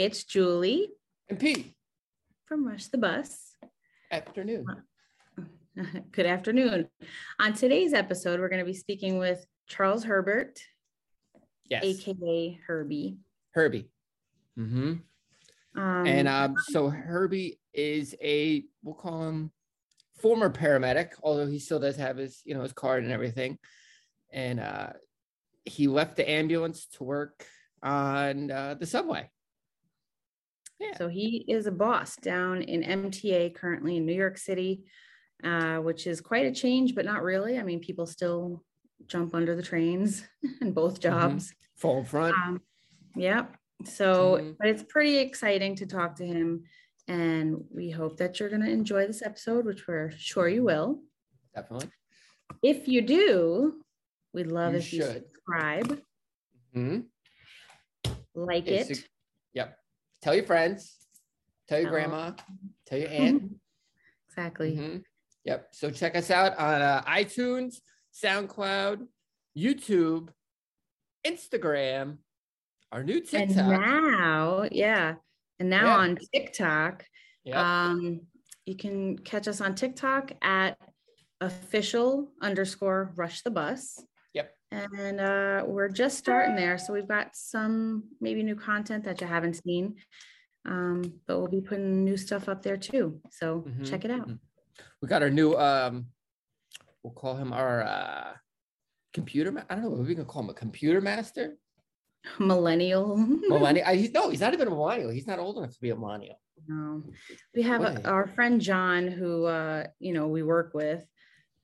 it's Julie and Pete from Rush the Bus. Afternoon. Good afternoon. On today's episode, we're going to be speaking with Charles Herbert, yes, aka Herbie. Herbie. Mm-hmm. Um, and um, so Herbie is a we'll call him former paramedic, although he still does have his you know his card and everything. And uh, he left the ambulance to work on uh, the subway. Yeah. So he is a boss down in MTA currently in New York City, uh, which is quite a change, but not really. I mean, people still jump under the trains in both mm-hmm. jobs. Mm-hmm. Full front. Um, yep. So, mm-hmm. but it's pretty exciting to talk to him. And we hope that you're going to enjoy this episode, which we're sure you will. Definitely. If you do, we'd love you if should. you subscribe. Mm-hmm like it. yep. Tell your friends, tell your oh. grandma, tell your aunt. exactly. Mm-hmm. Yep. So check us out on uh, iTunes, SoundCloud, YouTube, Instagram, our new TikTok. And now, yeah. And now yeah. on TikTok, yep. um, you can catch us on TikTok at official underscore rush the bus and uh, we're just starting there. So we've got some maybe new content that you haven't seen, um, but we'll be putting new stuff up there too. So mm-hmm. check it out. Mm-hmm. We got our new, um, we'll call him our uh, computer. Ma- I don't know what we can call him a computer master. Millennial. millennial. I, he's, no, he's not even a millennial. He's not old enough to be a millennial. No, we have a, our friend John, who uh, you know we work with,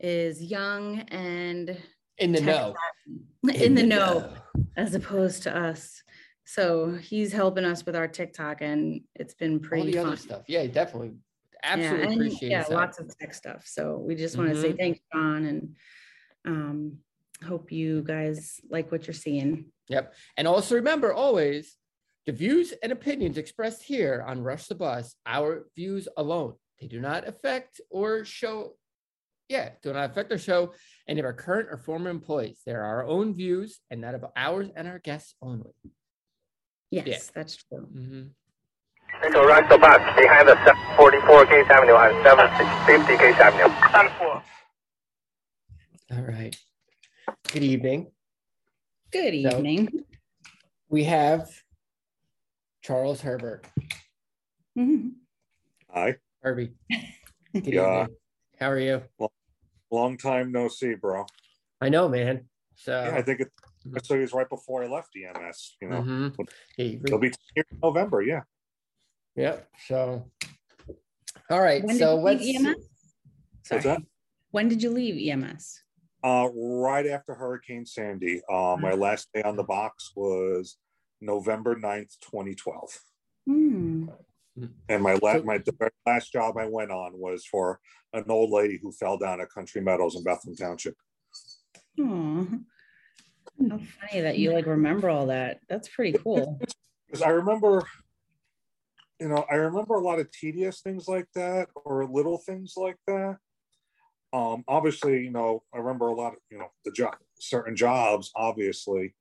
is young and in the know. in, in the, the know, know. as opposed to us. So he's helping us with our tiktok and it's been pretty All the fun. stuff. Yeah definitely. Absolutely yeah, and, appreciate yeah that. lots of tech stuff. So we just want to mm-hmm. say thanks john and um hope you guys like what you're seeing. Yep. And also remember always the views and opinions expressed here on rush the bus our views alone they do not affect or show yeah, do not affect our show any of our current or former employees. They're our own views and that of ours and our guests only. Yes, yeah. that's true. Mm-hmm. Central Rush the bus behind the 44 Gate Avenue and 750 Gate Avenue. All right. Good evening. Good evening. So we have Charles Herbert. Mm-hmm. Hi. Herbie. Good yeah. evening. How are you? Well, long time no see, bro. I know, man. So yeah, I think it. So he was right before I left EMS. You know, mm-hmm. he'll be here in November. Yeah. Yep. So, all right. When so what's EMS? Sorry. that? When did you leave EMS? Uh, right after Hurricane Sandy. Uh, my last day on the box was November 9th, 2012. Hmm. And my last, my the last job I went on was for an old lady who fell down at Country Meadows in Bethlehem Township. How funny that you like remember all that. That's pretty cool. Because I remember, you know, I remember a lot of tedious things like that or little things like that. Um, obviously, you know, I remember a lot of, you know, the job, certain jobs, obviously.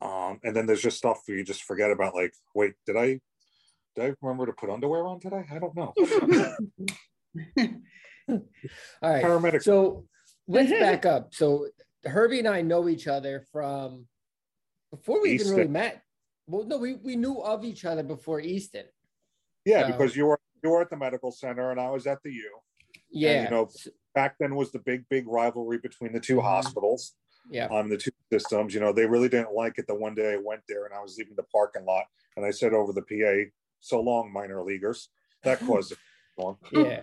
Um, and then there's just stuff where you just forget about, like, wait, did I did I remember to put underwear on today? I don't know. All right. Paramedic. So let's back up. So Herbie and I know each other from before we Easton. even really met. Well, no, we, we knew of each other before Easton. Yeah, so, because you were you were at the medical center and I was at the U. Yeah. And, you know, back then was the big, big rivalry between the 2 mm-hmm. hospitals. Yeah. On um, the two systems. You know, they really didn't like it the one day I went there and I was leaving the parking lot and I said over the PA, so long, minor leaguers. That caused it long. Yeah.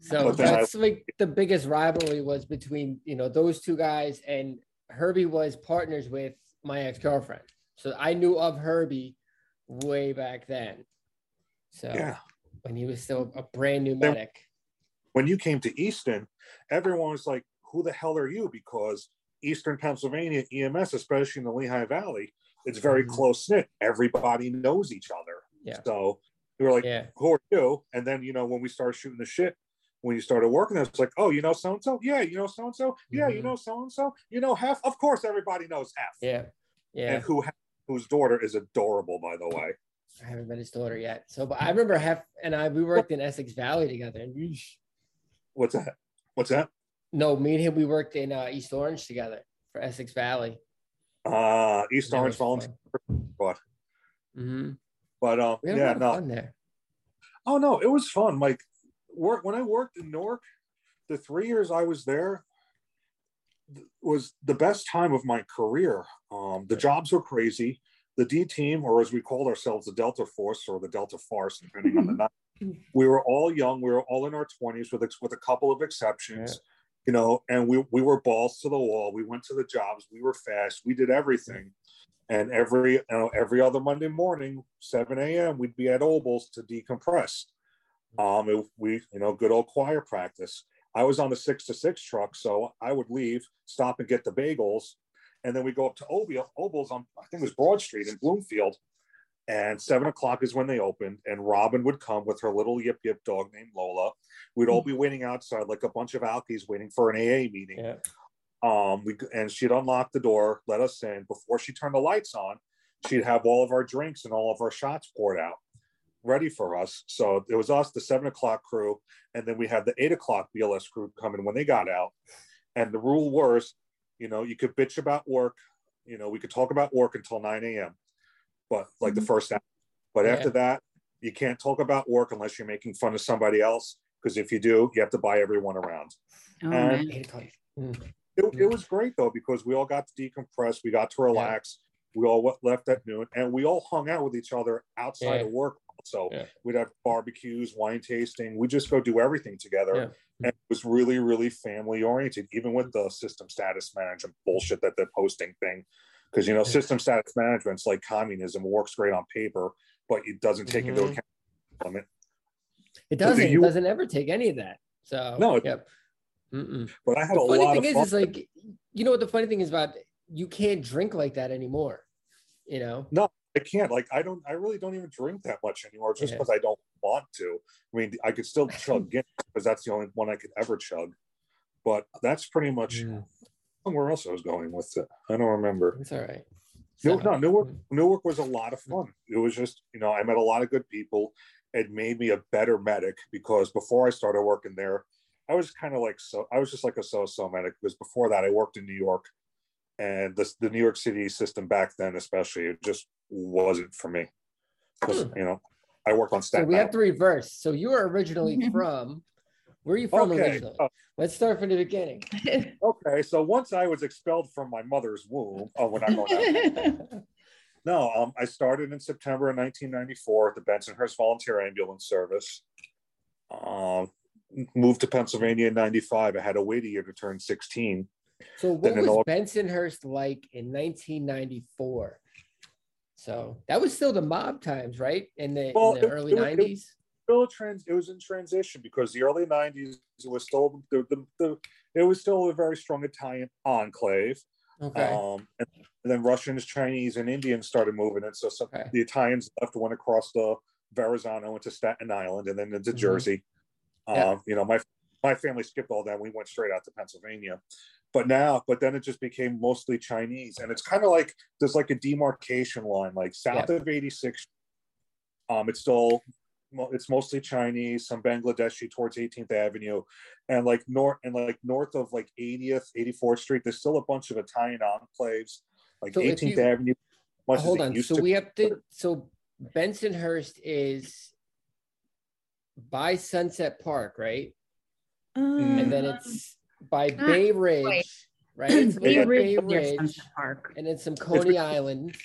So that's I, like the biggest rivalry was between you know those two guys, and Herbie was partners with my ex girlfriend. So I knew of Herbie way back then. So yeah, when he was still a brand new medic. When you came to Easton, everyone was like, "Who the hell are you?" Because Eastern Pennsylvania EMS, especially in the Lehigh Valley, it's very mm-hmm. close knit. Everybody knows each other. Yeah. So we were like, yeah. who are you? And then, you know, when we started shooting the shit, when you started working, it's like, oh, you know so and so? Yeah, you know so and so? Yeah, mm-hmm. you know so and so? You know half? Of course, everybody knows half. Yeah. Yeah. And who whose daughter is adorable, by the way. I haven't met his daughter yet. So, but I remember Hef and I we worked in Essex Valley together. And What's that? What's that? No, me and him we worked in uh, East Orange together for Essex Valley. Uh East Orange Volunteer. Mm-hmm. But um, yeah, no. there. Oh no, it was fun. Like work when I worked in Newark, the three years I was there was the best time of my career. Um, the jobs were crazy. The D team, or as we called ourselves, the Delta Force or the Delta Farce, depending on the night, we were all young. We were all in our twenties, with with a couple of exceptions. Yeah. You know, and we we were balls to the wall. We went to the jobs. We were fast. We did everything. And every you know every other Monday morning, 7 a.m., we'd be at Obel's to decompress. Um, it, we you know good old choir practice. I was on the six to six truck, so I would leave, stop and get the bagels, and then we go up to Obel, Obel's on I think it was Broad Street in Bloomfield, and seven o'clock is when they opened, and Robin would come with her little yip yip dog named Lola. We'd all hmm. be waiting outside like a bunch of alkies waiting for an AA meeting. Yeah. Um, we and she'd unlock the door, let us in. Before she turned the lights on, she'd have all of our drinks and all of our shots poured out ready for us. So it was us, the seven o'clock crew, and then we had the eight o'clock BLS crew coming when they got out. And the rule was, you know, you could bitch about work, you know, we could talk about work until 9 a.m. But like mm-hmm. the first hour. But yeah. after that, you can't talk about work unless you're making fun of somebody else. Because if you do, you have to buy everyone around. Oh, and mm. It, it, was great though, because we all got to decompress, we got to relax. Yeah. We all left at noon and we all hung out with each other outside yeah. of work so yeah. we'd have barbecues, wine tasting. We just go do everything together. Yeah. And it was really, really family oriented, even with the system status management bullshit that they're posting thing. Because you know, system status management's like communism, works great on paper, but it doesn't take mm-hmm. into account it. It doesn't. You, it doesn't ever take any of that. So no. Yep. Mm-mm. But I had the a funny lot thing of is, fun. is like, you know what the funny thing is about you can't drink like that anymore. You know. No, I can't. Like, I don't. I really don't even drink that much anymore, just because yeah. I don't want to. I mean, I could still chug Guinness because that's the only one I could ever chug. But that's pretty much yeah. somewhere else I was going with it. I don't remember. It's all right. No, no, Newark. Newark was a lot of fun. It was just, you know, I met a lot of good people. It made me a better medic because before I started working there, I was kind of like so. I was just like a so-so medic because before that I worked in New York and the, the New York City system back then, especially, it just wasn't for me. Because hmm. you know, I worked on Staten. So we have to reverse. So you were originally from. Where are you from okay. originally? Uh, Let's start from the beginning. okay, so once I was expelled from my mother's womb, oh, we're not going No, um, I started in September of 1994 at the Bensonhurst Volunteer Ambulance Service. Um, moved to Pennsylvania in 95. I had to wait a year to turn 16. So what was all- Bensonhurst like in 1994? So that was still the mob times, right? In the, well, in the it, early it, 90s? It, still trans, it was in transition because the early 90s it was still the, the, the it was still a very strong Italian enclave. Okay. Um, and, and, then Russians, Chinese, and Indians started moving in. So some, okay. the Italians left, went across the Verrazano into Staten Island, and then into mm-hmm. Jersey. Yeah. Um, you know, my my family skipped all that. We went straight out to Pennsylvania but now but then it just became mostly chinese and it's kind of like there's like a demarcation line like south yeah. of 86 um it's still it's mostly chinese some bangladeshi towards 18th avenue and like north and like north of like 80th 84th street there's still a bunch of italian enclaves like so 18th you, avenue hold on so we have to so bensonhurst is by sunset park right um, and then it's by Bay Ridge, right? It's Bay Ridge, Bay Ridge Park. and then some Coney Island.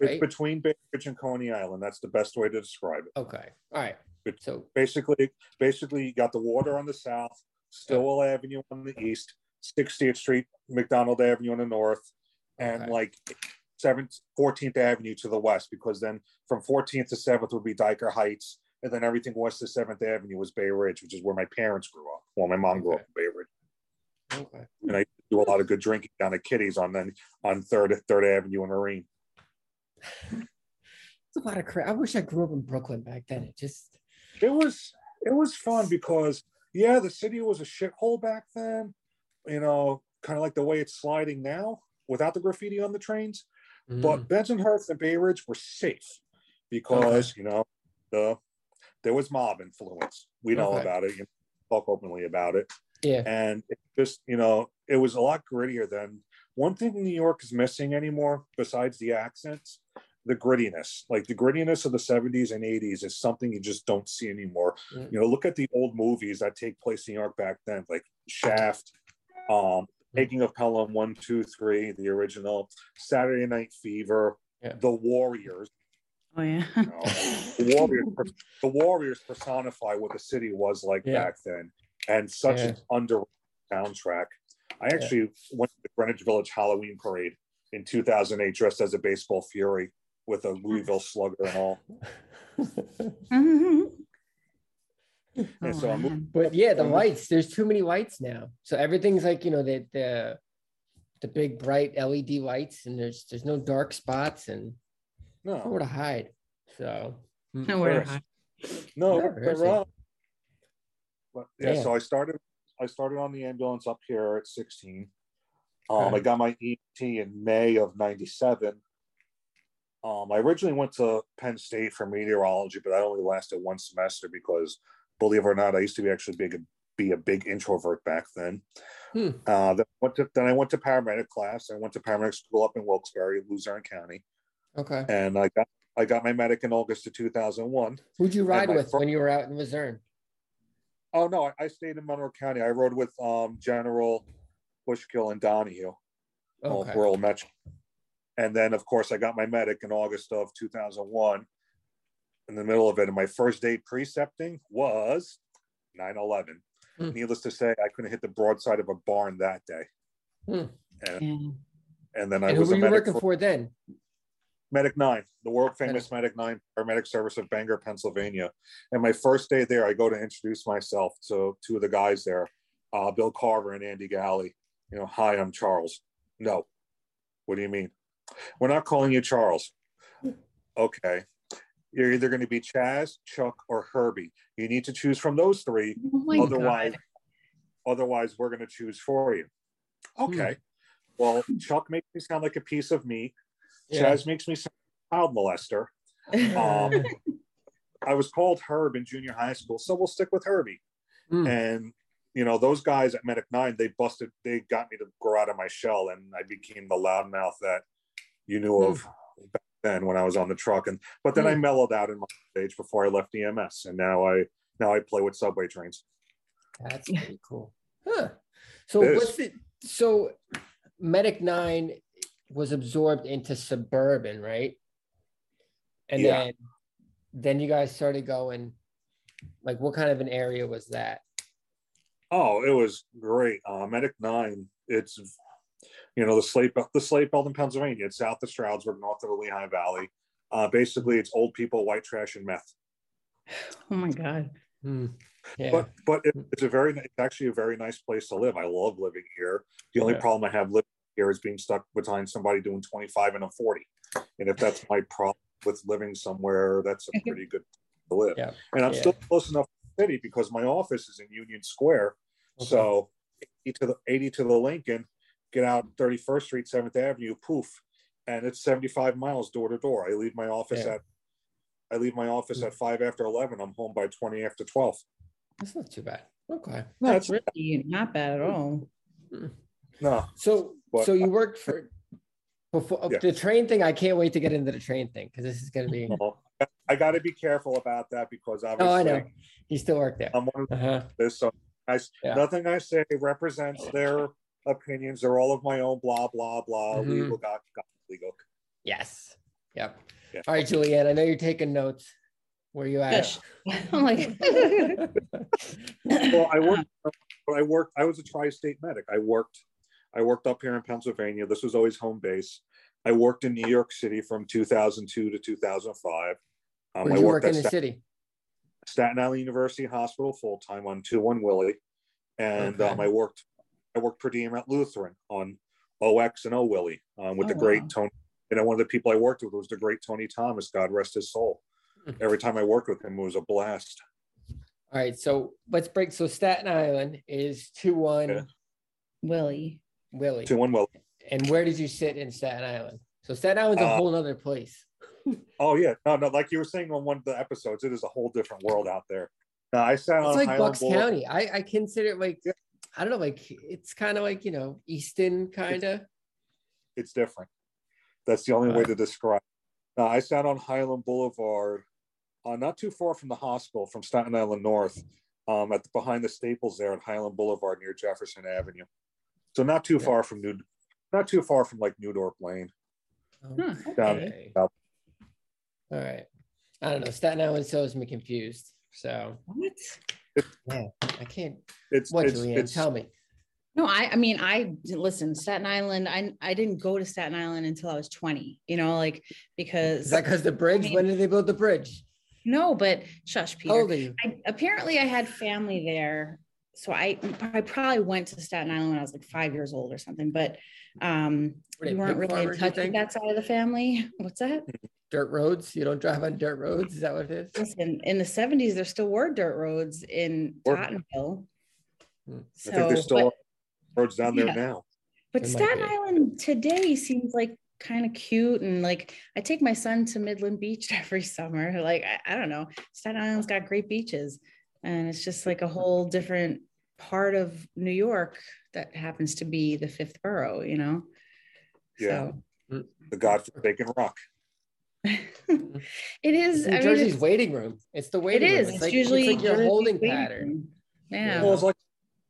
Right? It's between Bay Ridge and Coney Island. That's the best way to describe it. Okay. All right. So basically, basically, you got the water on the south, Stillwell yeah. Avenue on the east, 60th Street, McDonald Avenue on the north, and okay. like 7th, 14th Avenue to the west, because then from 14th to 7th would be Dyker Heights, and then everything west of 7th Avenue was Bay Ridge, which is where my parents grew up. Well, my mom grew okay. up in Bay Ridge. Okay. And I do a lot of good drinking down at Kitty's on then on Third Third Avenue and Marine. It's a lot of crap. I wish I grew up in Brooklyn back then. It just it was it was fun because yeah, the city was a shithole back then. You know, kind of like the way it's sliding now without the graffiti on the trains. Mm. But Bensonhurst and Bay Ridge were safe. because okay. you know the there was mob influence. We know okay. about it. You know, talk openly about it. Yeah. And it just, you know, it was a lot grittier than one thing New York is missing anymore, besides the accents, the grittiness. Like the grittiness of the 70s and 80s is something you just don't see anymore. Mm. You know, look at the old movies that take place in New York back then, like Shaft, um, Taking of Pelham One, Two, Three, the original, Saturday Night Fever, yeah. The Warriors. Oh yeah. You know, the Warriors the Warriors personify what the city was like yeah. back then. And such yeah. an under soundtrack. I actually yeah. went to the Greenwich Village Halloween parade in 2008 dressed as a baseball fury with a Louisville slugger and all. Mm-hmm. and so oh, I'm, but yeah, the lights, there's too many lights now. So everything's like, you know, the the the big bright LED lights and there's there's no dark spots and no nowhere to hide. So nowhere to hide. No, but, but yeah, so I started I started on the ambulance up here at 16. Um, okay. I got my ET in May of 97. Um, I originally went to Penn State for meteorology, but that only lasted one semester because, believe it or not, I used to be actually big be a big introvert back then. Hmm. Uh, then, went to, then I went to paramedic class. I went to paramedic school up in Wilkes-Barre, Luzerne County. Okay. And I got I got my medic in August of 2001. Who'd you ride with first, when you were out in Luzerne? Oh no, I, stayed in Monroe County. I rode with um, General Bushkill and Donahue, okay. rural metro. And then, of course, I got my medic in August of 2001. In the middle of it, and my first day precepting was 9/11. Mm. Needless to say, I couldn't hit the broadside of a barn that day. Mm. And, mm. and, then I and was. Who were you working for, for then? Medic Nine, the world famous Medic Nine paramedic service of Bangor, Pennsylvania. And my first day there, I go to introduce myself to two of the guys there, uh, Bill Carver and Andy Galley. You know, hi, I'm Charles. No. What do you mean? We're not calling you Charles. Okay. You're either going to be Chaz, Chuck, or Herbie. You need to choose from those three. Oh otherwise, God. otherwise, we're going to choose for you. Okay. Hmm. Well, Chuck makes me sound like a piece of meat. Yeah. Chaz makes me sound child molester. Um, I was called Herb in junior high school, so we'll stick with Herbie. Mm. And you know, those guys at Medic Nine, they busted, they got me to grow out of my shell, and I became the loudmouth that you knew mm. of back then when I was on the truck. And but then mm. I hmm. mellowed out in my stage before I left EMS, and now I now I play with subway trains. That's pretty cool. Huh. So what's it? So Medic Nine was absorbed into suburban, right? And yeah. then then you guys started going like what kind of an area was that? Oh, it was great. Uh, Medic Nine, it's you know the slate the slate belt in Pennsylvania. It's south of Stroudsburg, north of the Lehigh Valley. Uh, basically, it's old people, white trash, and meth. Oh my god. Hmm. Yeah. But but it, it's a very it's actually a very nice place to live. I love living here. The only yeah. problem I have living here is being stuck behind somebody doing 25 and a 40. And if that's my problem with living somewhere, that's a pretty good to live. Yeah. And I'm yeah. still close enough to the city because my office is in Union Square. Okay. So 80 to the 80 to the Lincoln, get out 31st Street, 7th Avenue, poof. And it's 75 miles door to door. I leave my office yeah. at I leave my office hmm. at five after 11. I'm home by 20 after 12. That's not too bad. Okay. No, that's really not bad at hmm. all. No. So but, so you worked for before yeah. the train thing. I can't wait to get into the train thing because this is going to be. I got to be careful about that because obviously. Oh, I know. You still work there. I'm one of uh-huh. this, so I, yeah. nothing I say represents their opinions. They're all of my own. Blah blah blah. Mm-hmm. Legal, got, got legal. Yes. Yep. Yeah. All right, Julianne. I know you're taking notes. Where you at? I'm like. well, I worked. I worked. I was a tri-state medic. I worked I worked up here in Pennsylvania. This was always home base. I worked in New York City from 2002 to 2005. Um, Where did you work in the Staten, city? Staten Island University Hospital full time on two one Willie, and okay. um, I worked I worked per diem at Lutheran on OX and O Willie um, with oh, the great wow. Tony. You know, one of the people I worked with was the great Tony Thomas. God rest his soul. Hmm. Every time I worked with him, it was a blast. All right, so let's break. So Staten Island is two one yeah. Willie. Willie. Two one Willie. And where did you sit in Staten Island? So Staten Island's a uh, whole other place. oh yeah, no, no. Like you were saying on one of the episodes, it is a whole different world out there. No, I sat it's on like Highland Bucks Bowl. County. I I consider it like I don't know, like it's kind of like you know Easton kind of. It's, it's, different. That's the only way to describe. It. Now I sat on Highland Boulevard, uh, not too far from the hospital, from Staten Island North, um, at the, behind the Staples there at Highland Boulevard near Jefferson Avenue. So not too yeah. far from New, not too far from like New Dorp Lane. Oh, okay. Down, All right. I don't know. Staten Island still me confused. So what? Yeah, I can't. It's what, it's, Julianne? It's, tell me. No, I I mean I listen, Staten Island, I I didn't go to Staten Island until I was 20, you know, like because Is that because the bridge? I mean, when did they build the bridge? No, but shush, Peter. How old are you? I, apparently I had family there. So I I probably went to Staten Island when I was like five years old or something, but um we weren't really in touch with that side of the family. What's that? dirt roads. You don't drive on dirt roads. Is that what it is? Listen, in the 70s, there still were dirt roads in Tottenville. Hmm. So, I think there's still but, roads down there yeah. now. But there Staten Island today seems like kind of cute. And like I take my son to Midland Beach every summer. Like, I, I don't know. Staten Island's got great beaches. And it's just like a whole different part of New York that happens to be the fifth borough, you know? Yeah. So, the godforsaken rock. it is New I Jersey's mean, waiting room. It's the waiting it is. room. It's, it's like, usually it's like your holding pattern. Yeah. Well, it's like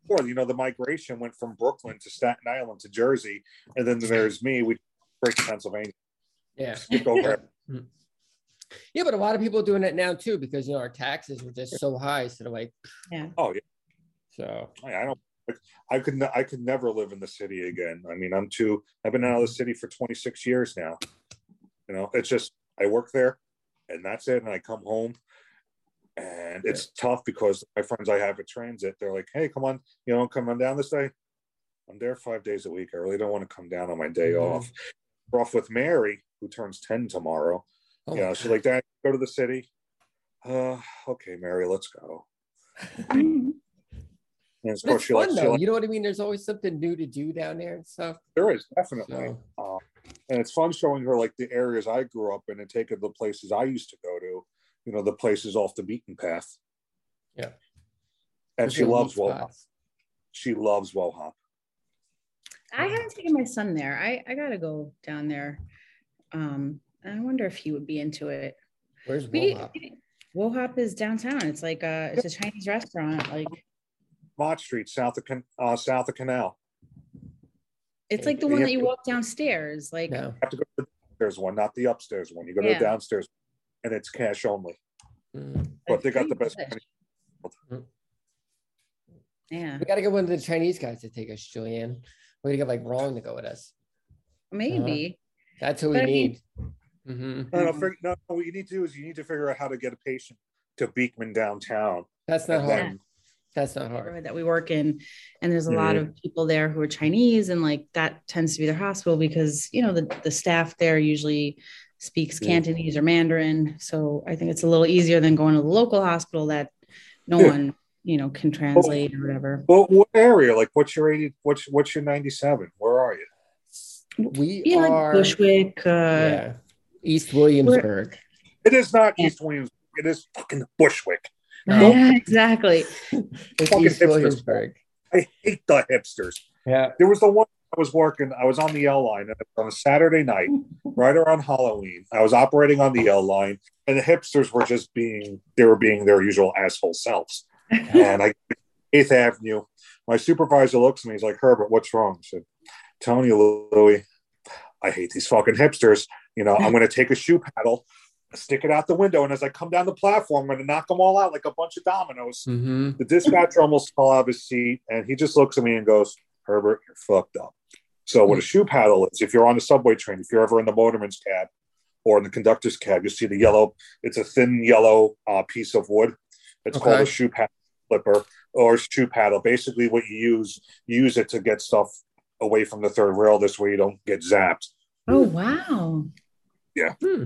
before, you know, the migration went from Brooklyn to Staten Island to Jersey, and then there's me. We break Pennsylvania. Yeah. Skip over. Hmm. yeah, but a lot of people are doing it now too because you know our taxes were just so high. So they're like, yeah. Oh yeah. So I don't. I could. I could never live in the city again. I mean, I'm too. I've been out of the city for 26 years now. You know, it's just I work there and that's it. And I come home and it's yeah. tough because my friends I have at transit, they're like, hey, come on, you know, come on down this day. I'm there five days a week. I really don't want to come down on my day mm-hmm. off. off with Mary, who turns 10 tomorrow. Oh, you know, she's like, Dad, go to the city. Uh, okay, Mary, let's go. and of course, she fun, though. Like, you know what I mean? There's always something new to do down there and stuff. There is definitely. So. Um, and it's fun showing her like the areas I grew up in and taking the places I used to go to, you know, the places off the beaten path. Yeah. And she loves Wo Hop. She loves Wo Hop. I haven't taken my son there. I, I gotta go down there. Um, I wonder if he would be into it. Where's Wo Hop? Wohop is downtown. It's like a it's a Chinese restaurant, like Mott Street, south of uh, south of Canal. It's like the one that you walk downstairs. Like no. you have to go to the downstairs one, not the upstairs one. You go to yeah. the downstairs, and it's cash only. Mm. But they got the best. Mm. Yeah, we got to get one of the Chinese guys to take us, Julianne. We got to get like wrong to go with us. Maybe uh, that's who we need. mm-hmm. no, no, no, what you need to do is you need to figure out how to get a patient to Beekman downtown. That's not hard. Then, that's not hard. That we work in, and there's a mm-hmm. lot of people there who are Chinese, and like that tends to be their hospital because you know the the staff there usually speaks Cantonese or Mandarin. So I think it's a little easier than going to the local hospital that no yeah. one you know can translate well, or whatever. Well, what area? Like, what's your eighty? What's what's your ninety seven? Where are you? We are like Bushwick, uh, yeah. East Williamsburg. It is not. East Williamsburg. It is fucking Bushwick. Yeah, exactly. Fucking hipsters. I hate the hipsters. Yeah. There was the one I was working, I was on the L line on a Saturday night, right around Halloween. I was operating on the L line, and the hipsters were just being, they were being their usual asshole selves. and I, Eighth Avenue, my supervisor looks at me, he's like, Herbert, what's wrong? I said, Tony, Louie, I hate these fucking hipsters. You know, I'm going to take a shoe paddle stick it out the window. And as I come down the platform, I'm going to knock them all out like a bunch of dominoes. Mm-hmm. The dispatcher almost fell out of his seat and he just looks at me and goes, Herbert, you're fucked up. So, what a shoe paddle is, if you're on the subway train, if you're ever in the motorman's cab or in the conductor's cab, you see the yellow, it's a thin yellow uh, piece of wood. It's okay. called a shoe paddle flipper or shoe paddle. Basically, what you use, you use it to get stuff away from the third rail. This way you don't get zapped. Oh, wow. Yeah. Hmm.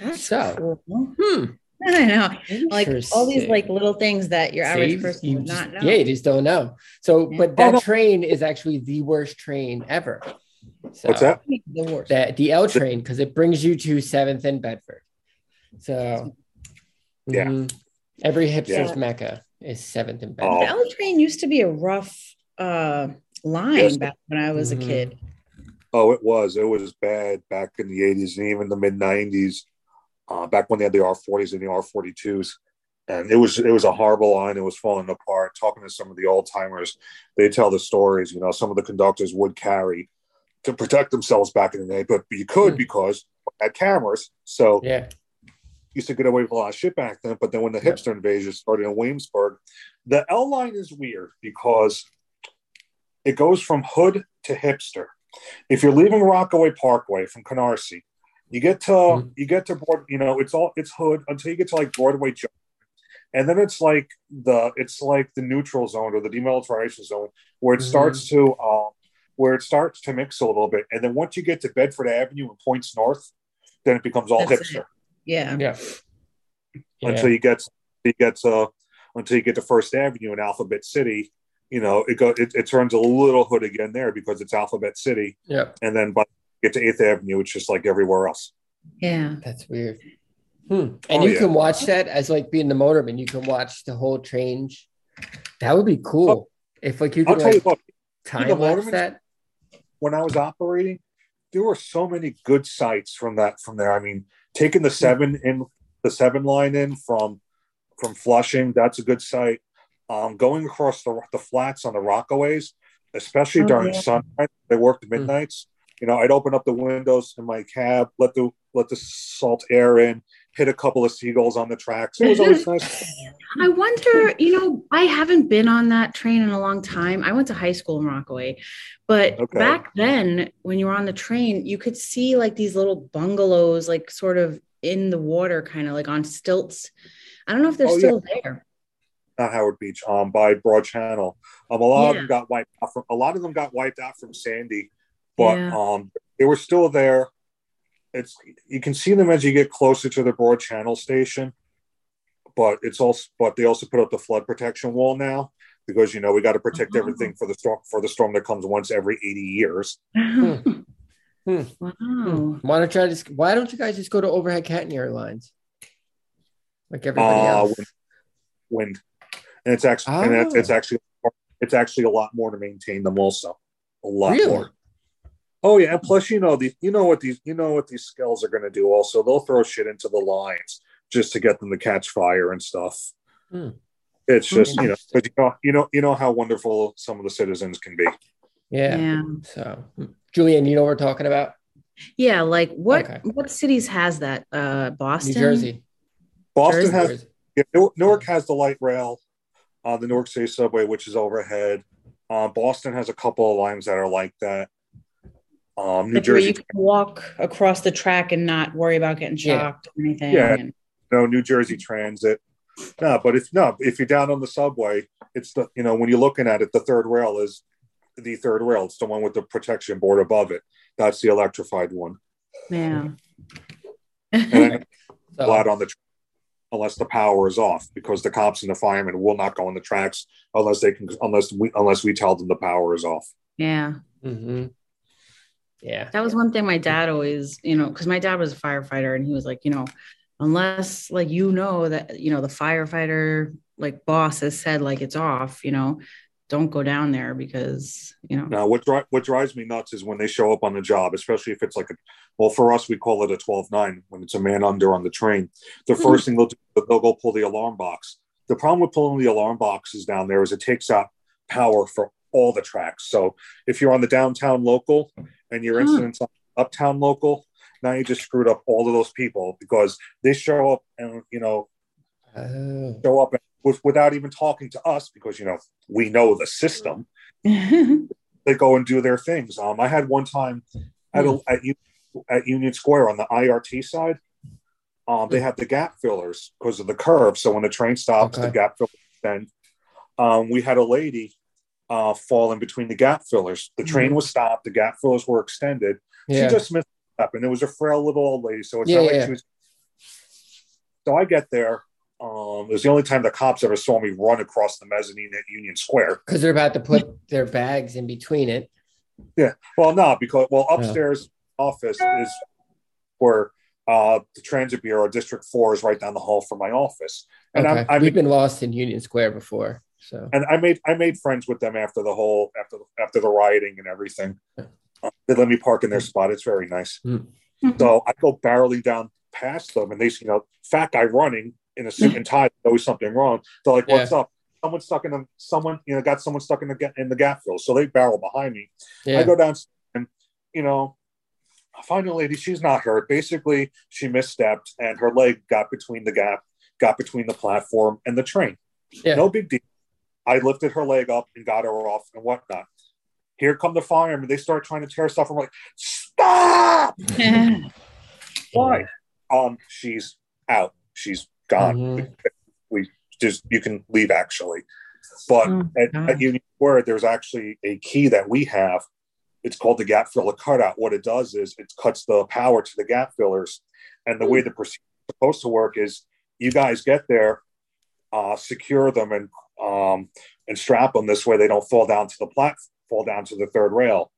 That's so cool. Hmm. I know, like all these like little things that your average See, person would just, not know. Yeah, you just don't know. So, yeah. but that train is actually the worst train ever. So What's that? The worst. That the L train because it brings you to Seventh and Bedford. So yeah, mm-hmm. every hipster's yeah. mecca is Seventh and Bedford. The L train used to be a rough uh, line yes. back when I was mm-hmm. a kid. Oh, it was. It was bad back in the 80s and even the mid 90s, uh, back when they had the R40s and the R42s. And it was it was a horrible line. It was falling apart. Talking to some of the old timers, they tell the stories. You know, some of the conductors would carry to protect themselves back in the day, but you could mm. because had cameras. So yeah, used to get away with a lot of shit back then. But then when the hipster invasion started in Williamsburg, the L line is weird because it goes from hood to hipster. If you're leaving Rockaway Parkway from Canarsie, you get to mm-hmm. you get to board, you know, it's all it's hood until you get to like Broadway Junction. And then it's like the it's like the neutral zone or the demilitarization zone where it mm-hmm. starts to um where it starts to mix a little bit. And then once you get to Bedford Avenue and points north, then it becomes all That's hipster. It. Yeah. Yeah. Until you get to you get to until you get to First Avenue in Alphabet City, you know, it go it, it turns a little hood again there because it's Alphabet City. Yeah. And then by get to Eighth Avenue, it's just like everywhere else. Yeah. That's weird. Hmm. And oh, you yeah. can watch that as like being the motorman. You can watch the whole change. That would be cool. Oh, if like you could like, you what, time lapse that. When I was operating, there were so many good sights from that from there. I mean, taking the hmm. seven in the seven line in from from Flushing, that's a good sight um, going across the, the flats on the Rockaways, especially oh, during yeah. sunlight, they worked hmm. midnights. You know, I'd open up the windows in my cab, let the let the salt air in, hit a couple of seagulls on the tracks. It was always nice. I wonder, you know, I haven't been on that train in a long time. I went to high school in Rockaway, but okay. back then, when you were on the train, you could see like these little bungalows, like sort of in the water, kind of like on stilts. I don't know if they're oh, still yeah. there not Howard Beach, um, by Broad Channel. Um, a lot yeah. of them got wiped out from a lot of them got wiped out from Sandy, but yeah. um, they were still there. It's you can see them as you get closer to the Broad Channel station, but it's also but they also put up the flood protection wall now because you know we got to protect uh-huh. everything for the storm for the storm that comes once every 80 years. hmm. Hmm. Wow. Why don't you just why don't you guys just go to overhead catenary lines? Like everybody uh, else. Wind. wind and it's actually oh. and it's, it's, actually it's actually a lot more to maintain them also a lot really? more oh yeah and plus you know the you know what these you know what these skells are going to do also they'll throw shit into the lines just to get them to catch fire and stuff hmm. it's just you know but you know you know you know how wonderful some of the citizens can be yeah, yeah. so julianne you know what we're talking about yeah like what okay. what cities has that uh boston new jersey boston jersey. has yeah, newark has the light rail uh, the Newark City subway, which is overhead. Uh, Boston has a couple of lines that are like that. Um, New like Jersey, you can walk across the track and not worry about getting shocked yeah. or anything. Yeah, and... no New Jersey Transit. No, but if no, if you're down on the subway, it's the you know when you're looking at it, the third rail is the third rail. It's the one with the protection board above it. That's the electrified one. Yeah. and so, flat on the unless the power is off because the cops and the firemen will not go on the tracks unless they can unless we unless we tell them the power is off yeah mm-hmm. Yeah that was one thing my dad always you know because my dad was a firefighter and he was like you know unless like you know that you know the firefighter like boss has said like it's off you know don't go down there because you know. Now, what dri- what drives me nuts is when they show up on the job, especially if it's like a well, for us we call it a 12-9 when it's a man under on the train. The mm-hmm. first thing they'll do, they'll go pull the alarm box. The problem with pulling the alarm boxes down there is it takes out power for all the tracks. So if you're on the downtown local and your mm-hmm. incident's on uptown local, now you just screwed up all of those people because they show up and you know oh. show up and with, without even talking to us because you know we know the system. they go and do their things. Um, I had one time at, a, at, at Union Square on the IRT side. Um, they had the gap fillers because of the curve. So when the train stops, okay. the gap fillers extend. Um, we had a lady uh, fall in between the gap fillers. The train mm-hmm. was stopped. The gap fillers were extended. Yeah. She just missed up, and it was a frail little old lady. So it's yeah, not like yeah. she was. So I get there, um, it was the only time the cops ever saw me run across the mezzanine at Union Square because they're about to put their bags in between it. Yeah. Well, no, because well, upstairs yeah. office is where uh, the Transit Bureau District Four is right down the hall from my office. And okay. i we've been lost in Union Square before, so and I made I made friends with them after the whole after after the rioting and everything. Uh, they let me park in their spot. It's very nice. Mm-hmm. So I go barreling down past them, and they you know fat guy running in a suit and tie. Always something wrong. They're like, "What's yeah. up?" Someone stuck in the someone you know got someone stuck in the in the gap fill. So they barrel behind me. Yeah. I go down and you know I find a lady. She's not hurt. Basically, she misstepped and her leg got between the gap, got between the platform and the train. Yeah. No big deal. I lifted her leg up and got her off and whatnot. Here come the firemen. They start trying to tear stuff. I'm like, stop! Why? Um, she's out. She's gone. Mm-hmm. We just you can leave actually. But oh, at, at Union Square, there's actually a key that we have. It's called the gap filler cutout. What it does is it cuts the power to the gap fillers. And the way the procedure is supposed to work is you guys get there, uh, secure them, and um, and strap them this way they don't fall down to the plat fall down to the third rail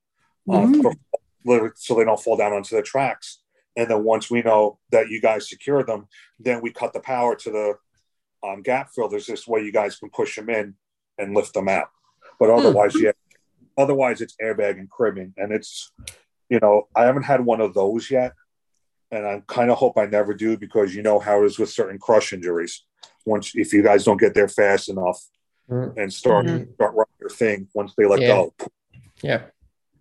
uh, mm. so they don't fall down onto the tracks and then once we know that you guys secure them then we cut the power to the um, gap fillers this way you guys can push them in and lift them out but hmm. otherwise mm. yeah otherwise it's airbag and cribbing and it's you know i haven't had one of those yet and i kind of hope i never do because you know how it is with certain crush injuries once if you guys don't get there fast enough mm-hmm. and start mm-hmm. start running their thing once they let yeah. go. Yeah.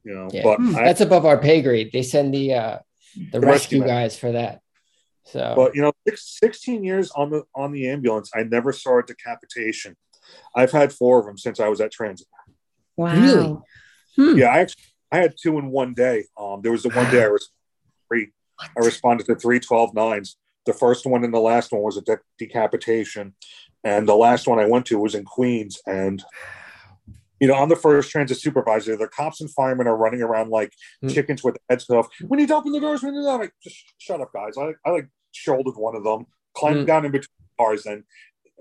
You know, yeah. but mm. I, that's above our pay grade. They send the uh the, the rescue, rescue guys for that. So but you know, 16 years on the on the ambulance, I never saw a decapitation. I've had four of them since I was at transit. Wow. Really? Hmm. Yeah, I actually I had two in one day. Um, there was the one day I was three. I responded to three 12 nines. The first one and the last one was a de- decapitation. And the last one I went to was in Queens. And, you know, I'm the first transit supervisor. The cops and firemen are running around like mm. chickens with heads off. We need to open the doors. We need to like, just shut up, guys. I, I like shouldered one of them, climbed mm. down in between cars. And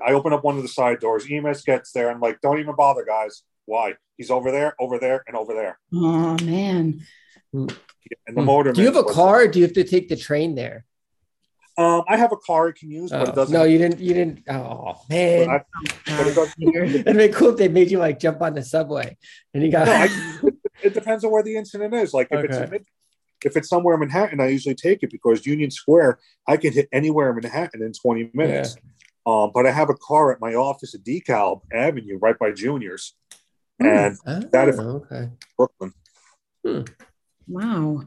I open up one of the side doors. EMS gets there. I'm like, don't even bother, guys. Why? He's over there, over there, and over there. Oh, man. Yeah, and the motor. Do you have a car? do you have to take the train there? Um, I have a car I can use, but it oh, doesn't. No, you didn't. You didn't. Oh man! I, it It'd be cool if they made you like jump on the subway, and you got. No, I, it depends on where the incident is. Like if okay. it's if it's somewhere in Manhattan, I usually take it because Union Square, I can hit anywhere in Manhattan in 20 minutes. Yeah. Um, but I have a car at my office at DeKalb Avenue, right by Juniors, mm. and oh, that is okay. Brooklyn. Hmm. Wow,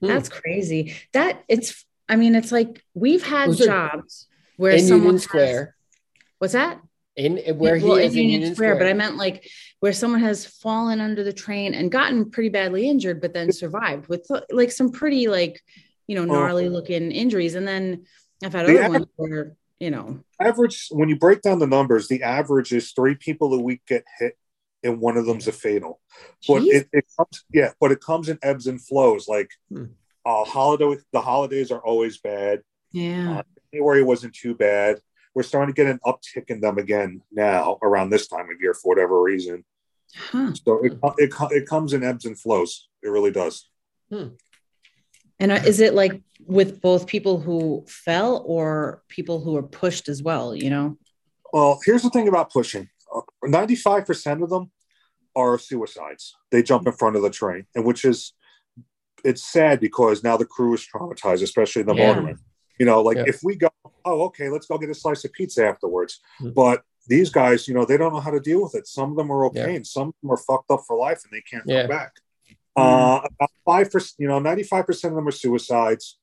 hmm. that's crazy. That it's I mean, it's like we've had Those jobs where in someone Union Square. Has, what's that? In where he well, is in Union, Union Square, Square, but I meant like where someone has fallen under the train and gotten pretty badly injured, but then survived with like some pretty like you know gnarly looking injuries, and then I've had other ones where you know average when you break down the numbers, the average is three people a week get hit and one of them's a fatal. But it, it, comes, yeah, but it comes in ebbs and flows. Like hmm. Uh, holiday, the holidays are always bad. Yeah. Uh, January wasn't too bad. We're starting to get an uptick in them again now around this time of year for whatever reason. Huh. So it, it, it comes in ebbs and flows. It really does. Hmm. And uh, is it like with both people who fell or people who are pushed as well? You know. Well, here's the thing about pushing. Uh, ninety-five percent of them are suicides. They jump in front of the train, and which is it's sad because now the crew is traumatized, especially in the yeah. motorman. You know, like yeah. if we go, oh, okay, let's go get a slice of pizza afterwards. Mm-hmm. But these guys, you know, they don't know how to deal with it. Some of them are okay, yeah. and some of them are fucked up for life, and they can't yeah. come back. Uh, about five percent, you know, ninety-five percent of them are suicides.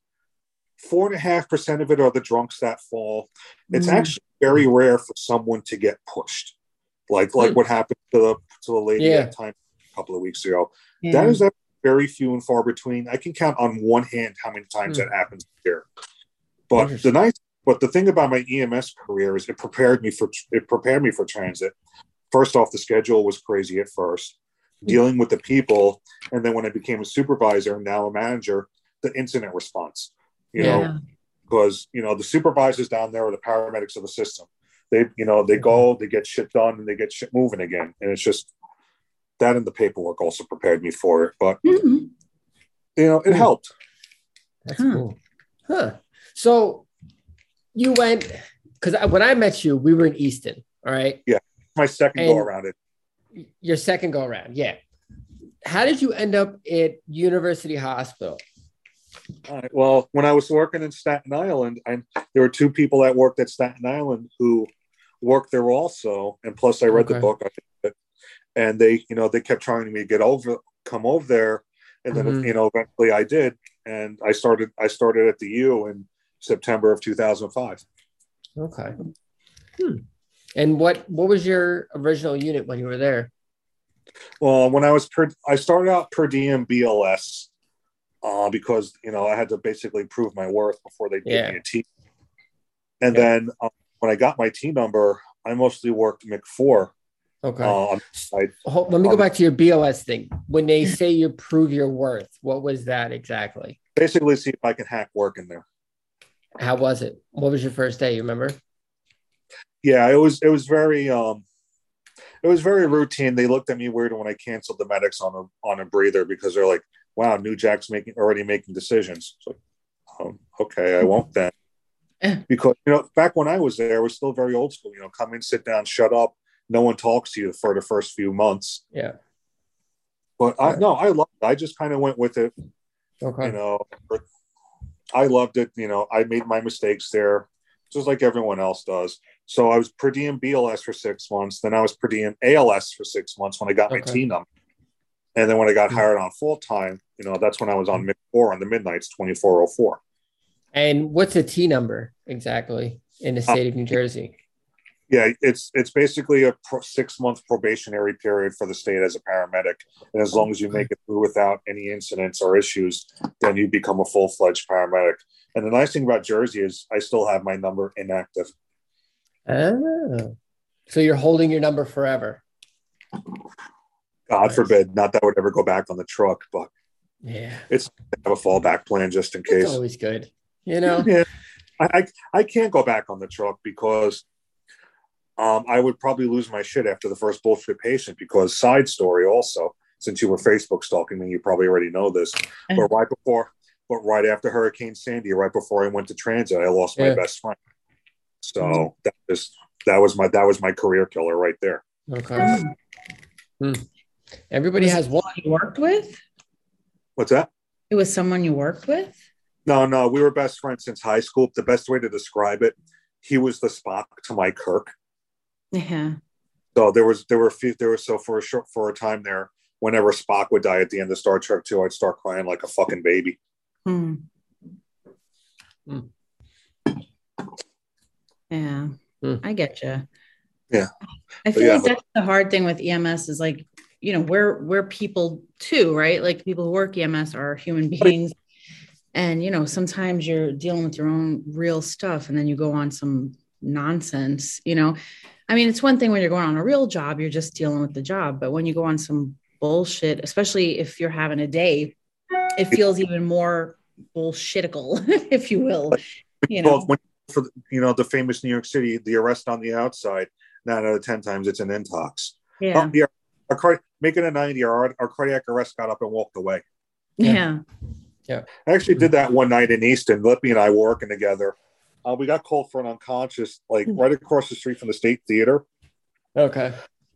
Four and a half percent of it are the drunks that fall. It's mm. actually very rare for someone to get pushed, like like mm. what happened to the to the lady yeah. time a couple of weeks ago. That is very few and far between. I can count on one hand how many times mm. that happens here. But the nice, but the thing about my EMS career is it prepared me for it prepared me for transit. First off, the schedule was crazy at first, mm. dealing with the people, and then when I became a supervisor, and now a manager, the incident response. You yeah. know, because you know the supervisors down there are the paramedics of the system. They, you know, they go, they get shit done, and they get shit moving again, and it's just that and the paperwork also prepared me for it. But mm-hmm. you know, it hmm. helped. That's huh. cool. Huh. So you went because when I met you, we were in Easton. All right. Yeah. My second and go around it. Your second go around. Yeah. How did you end up at University Hospital? All right. Well, when I was working in Staten Island, I, there were two people that worked at Staten Island who worked there also, and plus I read okay. the book, and they you know they kept trying me to get over come over there. And then mm-hmm. you know eventually i did. And i started i started at the u in september of 2005 okay. Hmm. and what what was your original unit when you were there? Well when i was per i started out per diem bls uh, because you know i had to basically prove my worth before they yeah. gave me a team and then um, when i got my team number i mostly worked mc4 Okay. Uh, um, I, Hold, let me um, go back to your BLS thing. When they say you prove your worth, what was that exactly? Basically, see if I can hack work in there. How was it? What was your first day? You remember? Yeah, it was. It was very. Um, it was very routine. They looked at me weird when I canceled the medics on a on a breather because they're like, "Wow, New Jack's making already making decisions." So, um, okay, I won't then. Because you know, back when I was there, it was still very old school. You know, come in, sit down, shut up no one talks to you for the first few months. Yeah. But I no, I loved. It. I just kind of went with it. Okay. You know, I loved it. You know, I made my mistakes there, just like everyone else does. So I was per diem BLS for six months. Then I was per diem ALS for six months when I got okay. my T number. And then when I got hired on full time, you know, that's when I was on MIC four on the midnights, 2404. And what's a T number exactly in the state um, of New Jersey? Yeah, it's it's basically a pro- six month probationary period for the state as a paramedic, and as long as you make it through without any incidents or issues, then you become a full fledged paramedic. And the nice thing about Jersey is I still have my number inactive. Oh, so you're holding your number forever? God nice. forbid, not that I would ever go back on the truck, but yeah, it's I have a fallback plan just in case. It's always good, you know. yeah, I, I, I can't go back on the truck because um, I would probably lose my shit after the first bullshit patient. Because side story, also, since you were Facebook stalking me, you probably already know this. Mm-hmm. But right before, but right after Hurricane Sandy, right before I went to transit, I lost yeah. my best friend. So mm-hmm. that just that was my that was my career killer right there. Okay. Hmm. Everybody has one you worked with. What's that? It was someone you worked with. No, no, we were best friends since high school. The best way to describe it, he was the Spock to my Kirk. Yeah. So there was there were a few there was so for a short for a time there, whenever Spock would die at the end of Star Trek 2, I'd start crying like a fucking baby. Hmm. Hmm. Yeah, hmm. I get you. Yeah. I feel yeah. like that's the hard thing with EMS is like you know we're we're people too right like people who work ems are human beings and you know sometimes you're dealing with your own real stuff and then you go on some nonsense you know i mean it's one thing when you're going on a real job you're just dealing with the job but when you go on some bullshit especially if you're having a day it feels even more bullshitical if you will you know? well, when, for you know the famous new york city the arrest on the outside nine out of ten times it's an intox. Yeah. Um, the our car making a 90 our, our cardiac arrest got up and walked away. Yeah. Yeah. I actually did that one night in easton lippy and i were working together uh, we got called for an unconscious like right across the street from the state theater okay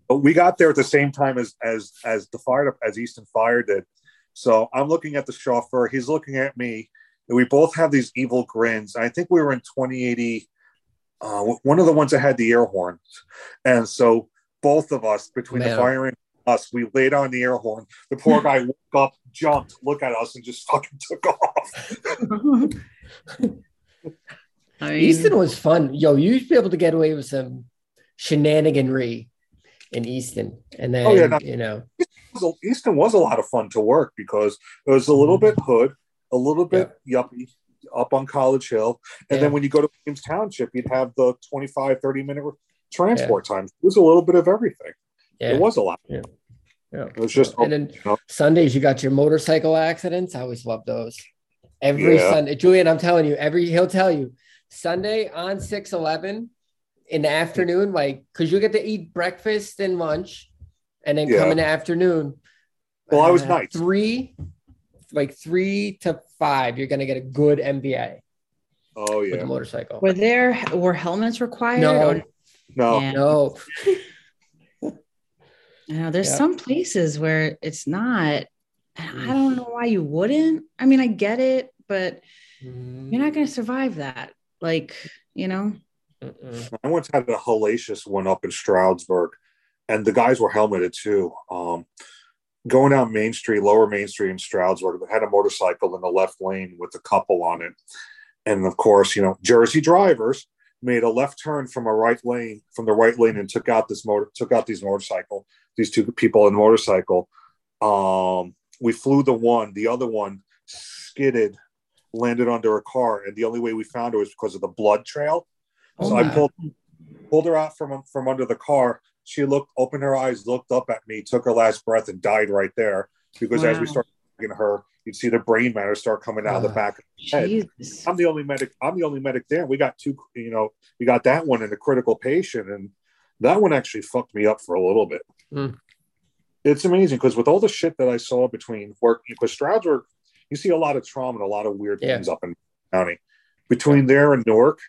but we got there at the same time as as as the fire as easton fire did so i'm looking at the chauffeur he's looking at me and we both have these evil grins i think we were in 2080 uh, one of the ones that had the air horns and so both of us between Man. the fire and us. We laid on the air horn. The poor guy woke up, jumped, looked at us, and just fucking took off. I mean, Easton was fun. Yo, you used to be able to get away with some shenaniganry in Easton, and then oh, yeah, you know, Easton was a lot of fun to work because it was a little mm-hmm. bit hood, a little bit yuppie up on College Hill, and yeah. then when you go to James Township, you'd have the 25, 30 minute transport yeah. times. It was a little bit of everything. Yeah. It was a lot. Yeah. Yeah. It was just and then you know. Sundays you got your motorcycle accidents. I always love those. Every yeah. Sunday, Julianne, I'm telling you, every he'll tell you Sunday on 6 11 in the afternoon, like because you get to eat breakfast and lunch, and then yeah. come in the afternoon. Well, uh, I was night three, like three to five. You're gonna get a good MVA. Oh yeah, with the motorcycle. Were there were helmets required? No, or? no, yeah. no. I know there's yep. some places where it's not. I don't know why you wouldn't. I mean, I get it, but mm. you're not going to survive that. Like, you know. Mm-mm. I once had a hellacious one up in Stroudsburg, and the guys were helmeted too. Um, going down Main Street, Lower Main Street in Stroudsburg, they had a motorcycle in the left lane with a couple on it, and of course, you know, Jersey drivers made a left turn from a right lane from the right lane and took out this motor took out these motorcycle these two people in the motorcycle um we flew the one the other one skidded landed under a car and the only way we found her was because of the blood trail oh so i pulled pulled her out from from under the car she looked opened her eyes looked up at me took her last breath and died right there because wow. as we started her you'd see the brain matter start coming out of the back of the head. I'm the only medic. I'm the only medic there. We got two. You know, we got that one in a critical patient, and that one actually fucked me up for a little bit. Mm. It's amazing because with all the shit that I saw between work, because Strouds Stroudsburg, you see a lot of trauma and a lot of weird yeah. things up in county. Between there and Newark,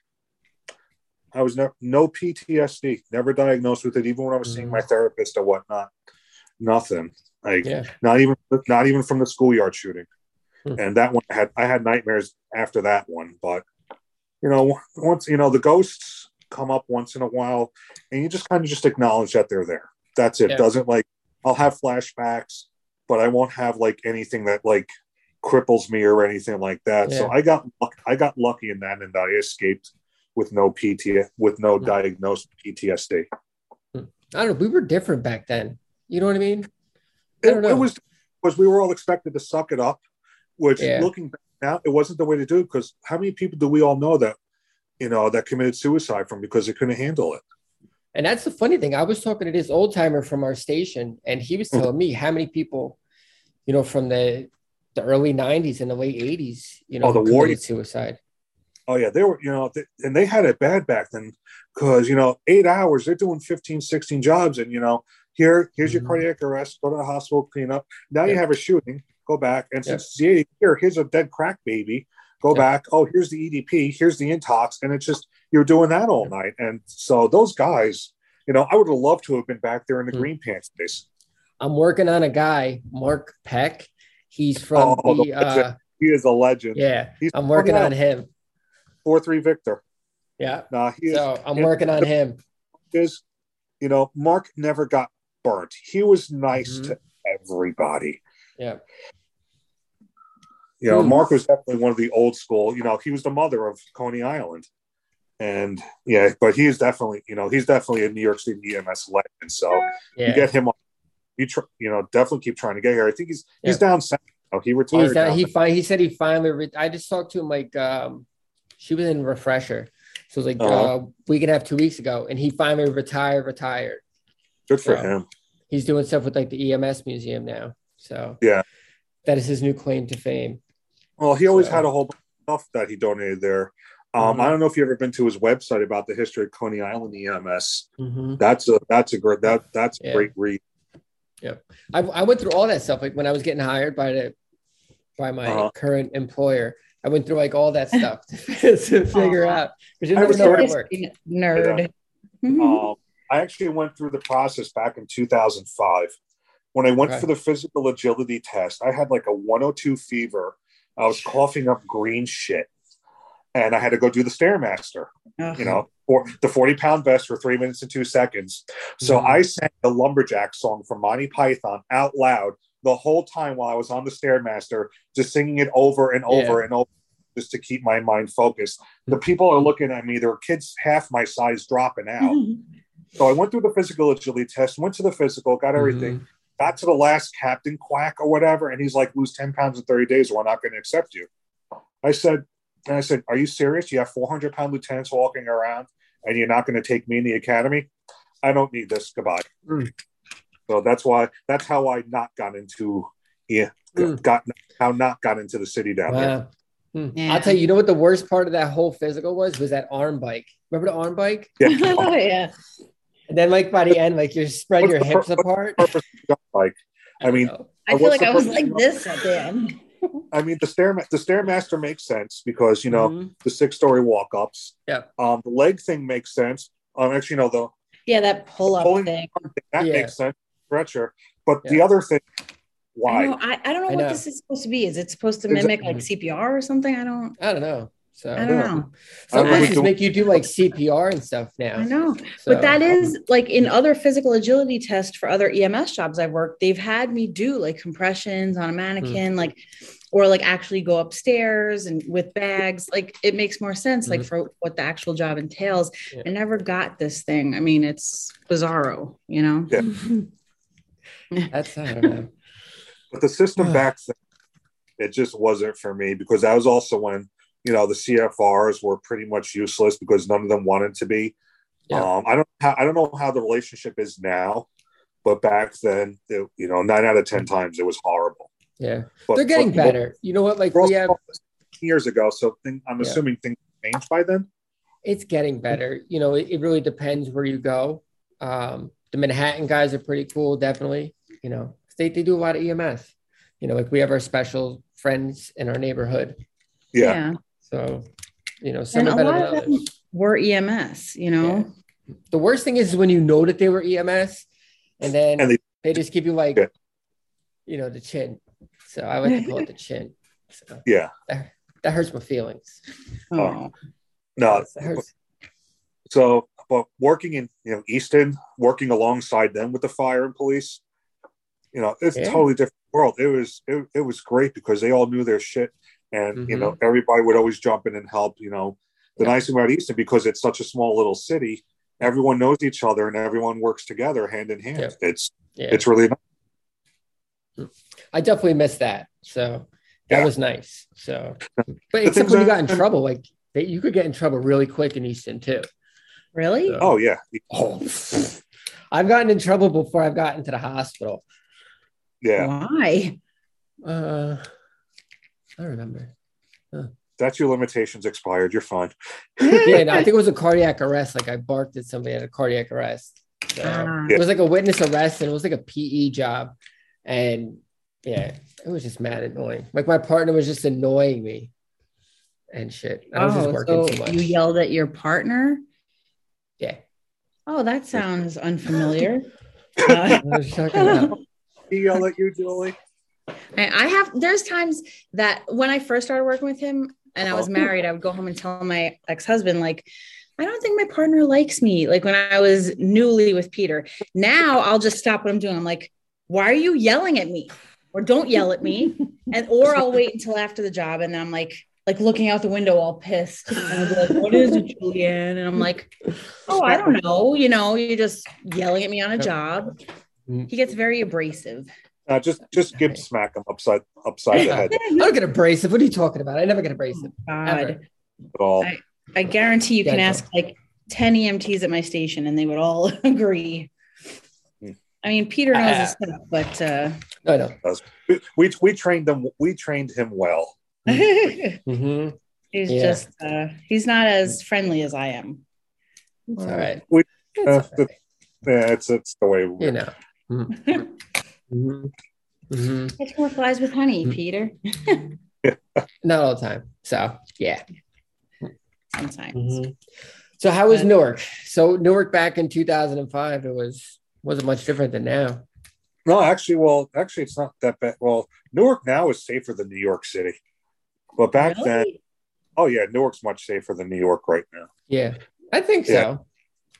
I was no, no PTSD, never diagnosed with it, even when I was mm. seeing my therapist or whatnot. Nothing. Like yeah. not even not even from the schoolyard shooting. Hmm. And that one I had I had nightmares after that one. But you know, once you know the ghosts come up once in a while, and you just kind of just acknowledge that they're there. That's it. Yeah. Doesn't like I'll have flashbacks, but I won't have like anything that like cripples me or anything like that. Yeah. So I got I got lucky in that, and I escaped with no PT with no hmm. diagnosed PTSD. Hmm. I don't know. We were different back then. You know what I mean? I it, it, was because we were all expected to suck it up, which yeah. looking back now, it wasn't the way to do. Because how many people do we all know that you know that committed suicide from because they couldn't handle it? And that's the funny thing. I was talking to this old timer from our station, and he was mm-hmm. telling me how many people, you know, from the the early '90s and the late '80s, you know, oh, the war suicide. Oh yeah, they were, you know, they, and they had it bad back then because you know, eight hours they're doing 15, 16 jobs, and you know, here, here's your mm-hmm. cardiac arrest. Go to the hospital, clean up. Now you have a shooting. Go back, and since yeah. here, here's a dead crack baby. Go back. Oh, here's the EDP. Here's the intox, and it's just you're doing that all night. And so those guys, you know, I would have loved to have been back there in the mm-hmm. green pants days. I'm working on a guy, Mark Peck. He's from oh, the. Uh, he is a legend. Yeah, He's I'm working on him. Four three Victor. Yeah. Nah, he so is, I'm working on him. Is you know, Mark never got burnt. He was nice mm-hmm. to everybody. Yeah. You know, Mark was definitely one of the old school. You know, he was the mother of Coney Island, and yeah, but he's definitely, you know, he's definitely a New York City EMS legend. So yeah. you get him on. You tr- you know, definitely keep trying to get here. I think he's yeah. he's down south. Oh, he retired. Down, he fi- he said he finally. Re- I just talked to him like um, she was in refresher, so it was like uh-huh. uh, week and a half, two weeks ago, and he finally retired. Retired. Good for so him. He's doing stuff with like the EMS museum now. So yeah, that is his new claim to fame. Well, he always so. had a whole bunch of stuff that he donated there. Um, mm-hmm. I don't know if you've ever been to his website about the history of Coney Island EMS. Mm-hmm. That's a that's a great that that's a great read. Yeah, I, I went through all that stuff. Like when I was getting hired by the by my uh-huh. current employer, I went through like all that stuff to, to figure uh-huh. out because you never know how it works. Nerd. Mm-hmm. Um, I actually went through the process back in 2005. When I went okay. for the physical agility test, I had like a 102 fever. I was coughing up green shit. And I had to go do the Stairmaster, uh-huh. you know, for the 40 pound vest for three minutes and two seconds. So mm-hmm. I sang the Lumberjack song from Monty Python out loud the whole time while I was on the Stairmaster, just singing it over and over yeah. and over just to keep my mind focused. The mm-hmm. people are looking at me. There are kids half my size dropping out. Mm-hmm. So I went through the physical agility test, went to the physical, got everything, mm-hmm. got to the last captain quack or whatever, and he's like, lose 10 pounds in 30 days, or we're not going to accept you. I said, and I said, Are you serious? You have 400 pound lieutenants walking around and you're not going to take me in the academy? I don't need this. Goodbye. Mm. So that's why, that's how I not got into, yeah, mm. got how not got into the city down wow. there. Hmm. Yeah. I'll tell you, you know what the worst part of that whole physical was? Was that arm bike. Remember the arm bike? Yeah. oh, yeah And then like by the end, like you spread your hips apart. Like, I mean, I feel like I was like this at the end. I mean, the stair the stairmaster makes sense because you know mm-hmm. the six story walk ups. Yeah. Um, the leg thing makes sense. Um, actually, you know the yeah that pull up thing. thing that yeah. makes sense. Stretcher, but yeah. the other thing, why? I, know, I, I don't know I what know. this is supposed to be. Is it supposed to mimic like CPR or something? I don't. I don't know. So I don't know. Some places make you do like CPR and stuff now. I know, so. but that is like in other physical agility tests for other EMS jobs I've worked. They've had me do like compressions on a mannequin, mm. like or like actually go upstairs and with bags. Like it makes more sense, mm-hmm. like for what the actual job entails. Yeah. I never got this thing. I mean, it's bizarro, you know. Yeah. That's I don't know. But the system back then, it just wasn't for me because that was also when you know the CFRs were pretty much useless because none of them wanted to be. Yeah. Um, I don't I don't know how the relationship is now, but back then, it, you know, nine out of ten times it was horrible. Yeah, but, they're getting but, better. You know what? Like we have years ago, so thing, I'm yeah. assuming things changed by then. It's getting better. You know, it, it really depends where you go. Um, the Manhattan guys are pretty cool, definitely. You know, they they do a lot of EMS. You know, like we have our special friends in our neighborhood. Yeah. yeah. So, you know, some and are better than others. Were EMS, you know. Yeah. The worst thing is when you know that they were EMS, and then and they, they, just give you like, yeah. you know, the chin. So I like to call it the chin. So yeah, that, that hurts my feelings. Oh, oh. no, So, but working in you know Easton, working alongside them with the fire and police, you know, it's yeah. a totally different world. It was it, it was great because they all knew their shit and mm-hmm. you know everybody would always jump in and help you know. The yeah. nice thing about easton because it's such a small little city everyone knows each other and everyone works together hand in hand. Yeah. it's yeah. it's really nice. i definitely miss that. So that was nice. So but except when you got in trouble like they, you could get in trouble really quick in easton too. Really? So, oh yeah. Oh i've gotten in trouble before i've gotten to the hospital. Yeah. Why? Uh I remember. Huh. That's your limitations expired. You're fine. yeah, no, I think it was a cardiac arrest. Like I barked at somebody at a cardiac arrest. So uh, it was like a witness arrest and it was like a PE job. And yeah, it was just mad annoying. Like my partner was just annoying me and shit. I was oh, just working so too much. You yelled at your partner? Yeah. Oh, that sounds unfamiliar. uh, he yelled at you, Julie? I have there's times that when I first started working with him and I was oh. married, I would go home and tell my ex-husband, like, I don't think my partner likes me. Like when I was newly with Peter. Now I'll just stop what I'm doing. I'm like, why are you yelling at me? Or don't yell at me. And or I'll wait until after the job and then I'm like, like looking out the window all pissed. And I'll be like, what is it, Julianne? And I'm like, oh, I don't know. You know, you're just yelling at me on a job. Mm. He gets very abrasive. Uh, just just give smack him upside upside the head. I don't get abrasive. What are you talking about? I never get abrasive. Oh, God. At all. I, I guarantee you can ask like 10 EMTs at my station and they would all agree. Hmm. I mean, Peter knows uh, his stuff, but uh I know. We we trained them. We trained him well. mm-hmm. He's yeah. just uh he's not as friendly as I am. It's all right. We, uh, all right. The, yeah, it's it's the way we, you know. Mm-hmm. Mm-hmm. Mm-hmm. Catch more flies with honey, mm-hmm. Peter. Not all the time. So yeah. Sometimes. Mm-hmm. So how was Newark? So Newark back in 2005, it was wasn't much different than now. No, actually, well, actually, it's not that bad. Well, Newark now is safer than New York City, but back really? then, oh yeah, Newark's much safer than New York right now. Yeah, I think yeah. so.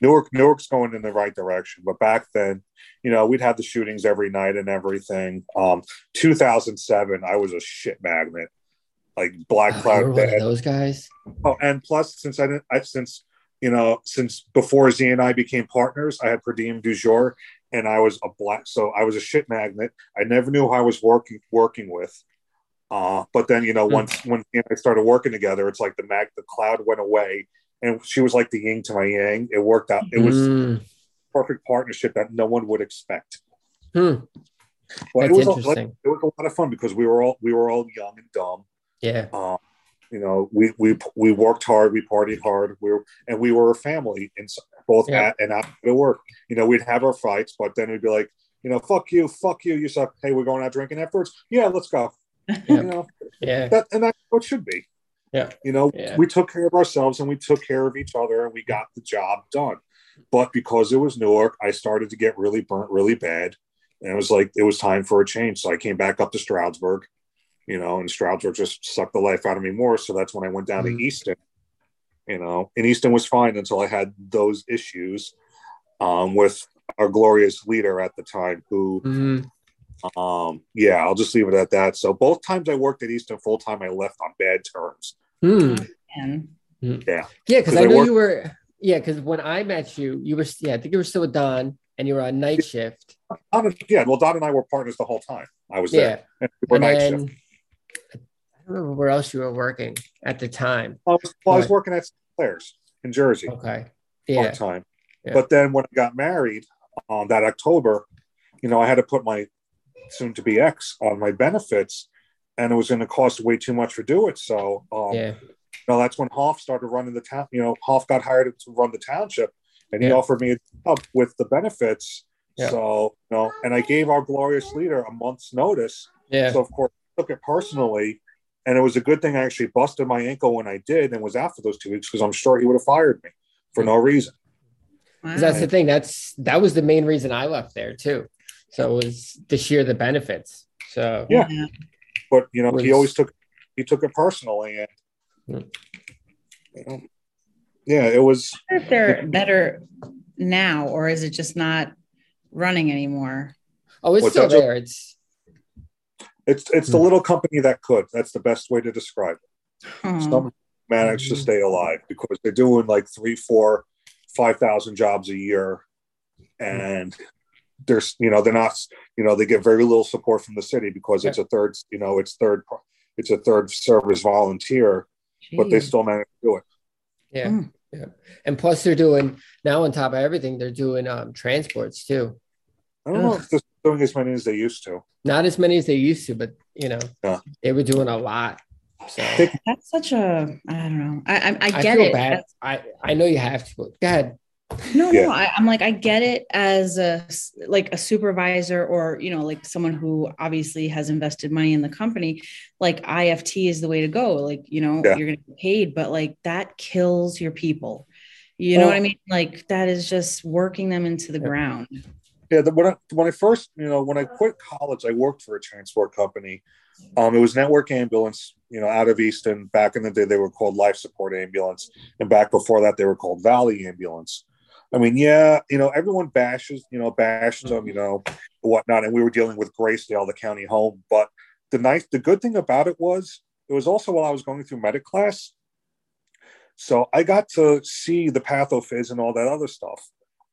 Newark, Newark's going in the right direction, but back then, you know, we'd have the shootings every night and everything. Um, 2007, I was a shit magnet, like Black oh, Cloud. those guys. Oh, and plus, since I didn't, I since you know, since before Z and I became partners, I had per diem du jour, and I was a black. So I was a shit magnet. I never knew who I was working working with. Uh, but then you know, mm. once when I started working together, it's like the mag, the cloud went away, and she was like the yin to my yang. It worked out. It was mm. perfect partnership that no one would expect. Hmm. But it was, a, like, it was a lot of fun because we were all we were all young and dumb. Yeah. Um, you know, we we we worked hard, we partied hard, we were and we were a family. And both yeah. at and after work. You know, we'd have our fights, but then we'd be like, you know, fuck you, fuck you. You suck. Hey, we're going out drinking afterwards. Yeah, let's go. Yeah. You know, yeah. That, and that's what should be. Yeah. You know, yeah. we took care of ourselves and we took care of each other and we got the job done. But because it was Newark, I started to get really burnt really bad. And it was like, it was time for a change. So I came back up to Stroudsburg, you know, and Stroudsburg just sucked the life out of me more. So that's when I went down mm-hmm. to Easton, you know, and Easton was fine until I had those issues um, with our glorious leader at the time who, mm-hmm. Um, yeah, I'll just leave it at that. So both times I worked at Easton full time, I left on bad terms. Mm. Yeah. Yeah. Cause I, I know worked- you were, yeah. Cause when I met you, you were, yeah, I think you were still with Don and you were on night shift. Don, yeah. Well, Don and I were partners the whole time. I was there. Yeah. We and then, shift. I don't remember where else you were working at the time. I was, well, I was working at Claire's in Jersey. Okay. Yeah. time. Yeah. But then when I got married on um, that October, you know, I had to put my soon to be ex on my benefits and it was going to cost way too much to do it. So, um, yeah. You know, that's when Hoff started running the town. You know, Hoff got hired to run the township, and he yeah. offered me a job with the benefits. Yeah. So, you know, and I gave our glorious leader a month's notice. Yeah. So of course, I took it personally, and it was a good thing I actually busted my ankle when I did, and was out for those two weeks because I'm sure he would have fired me for no reason. Wow. That's the thing. That's that was the main reason I left there too. So it was to share the benefits. So yeah, but you know, was, he always took he took it personally, and you know, yeah, it was. if they're better now, or is it just not running anymore? Oh, it's What's still there. It's it's it's the hmm. little company that could. That's the best way to describe it. Hmm. Some managed to hmm. stay alive because they're doing like three, four, five thousand jobs a year, and there's you know they're not you know they get very little support from the city because it's a third you know it's third it's a third service volunteer, Jeez. but they still manage to do it. Yeah. Mm. Yeah. And plus they're doing now on top of everything, they're doing um transports too. I don't know if they're doing as many as they used to. Not as many as they used to, but you know, yeah. they were doing a lot. So that's such a I don't know. I I, I get I it. Bad. I I know you have to. Go ahead. No, yeah. no, I, am like, I get it as a like a supervisor or you know, like someone who obviously has invested money in the company. Like IFT is the way to go. Like, you know, yeah. you're gonna get paid, but like that kills your people. You know what I mean? Like that is just working them into the yeah. ground. Yeah, the, when I when I first, you know, when I quit college, I worked for a transport company. Um, it was Network Ambulance, you know, out of Easton. Back in the day, they were called Life Support Ambulance, and back before that, they were called Valley Ambulance. I mean, yeah, you know, everyone bashes, you know, bashed them, you know, whatnot. And we were dealing with Gracedale, the county home. But the nice, the good thing about it was, it was also while I was going through medic class. So I got to see the pathophys and all that other stuff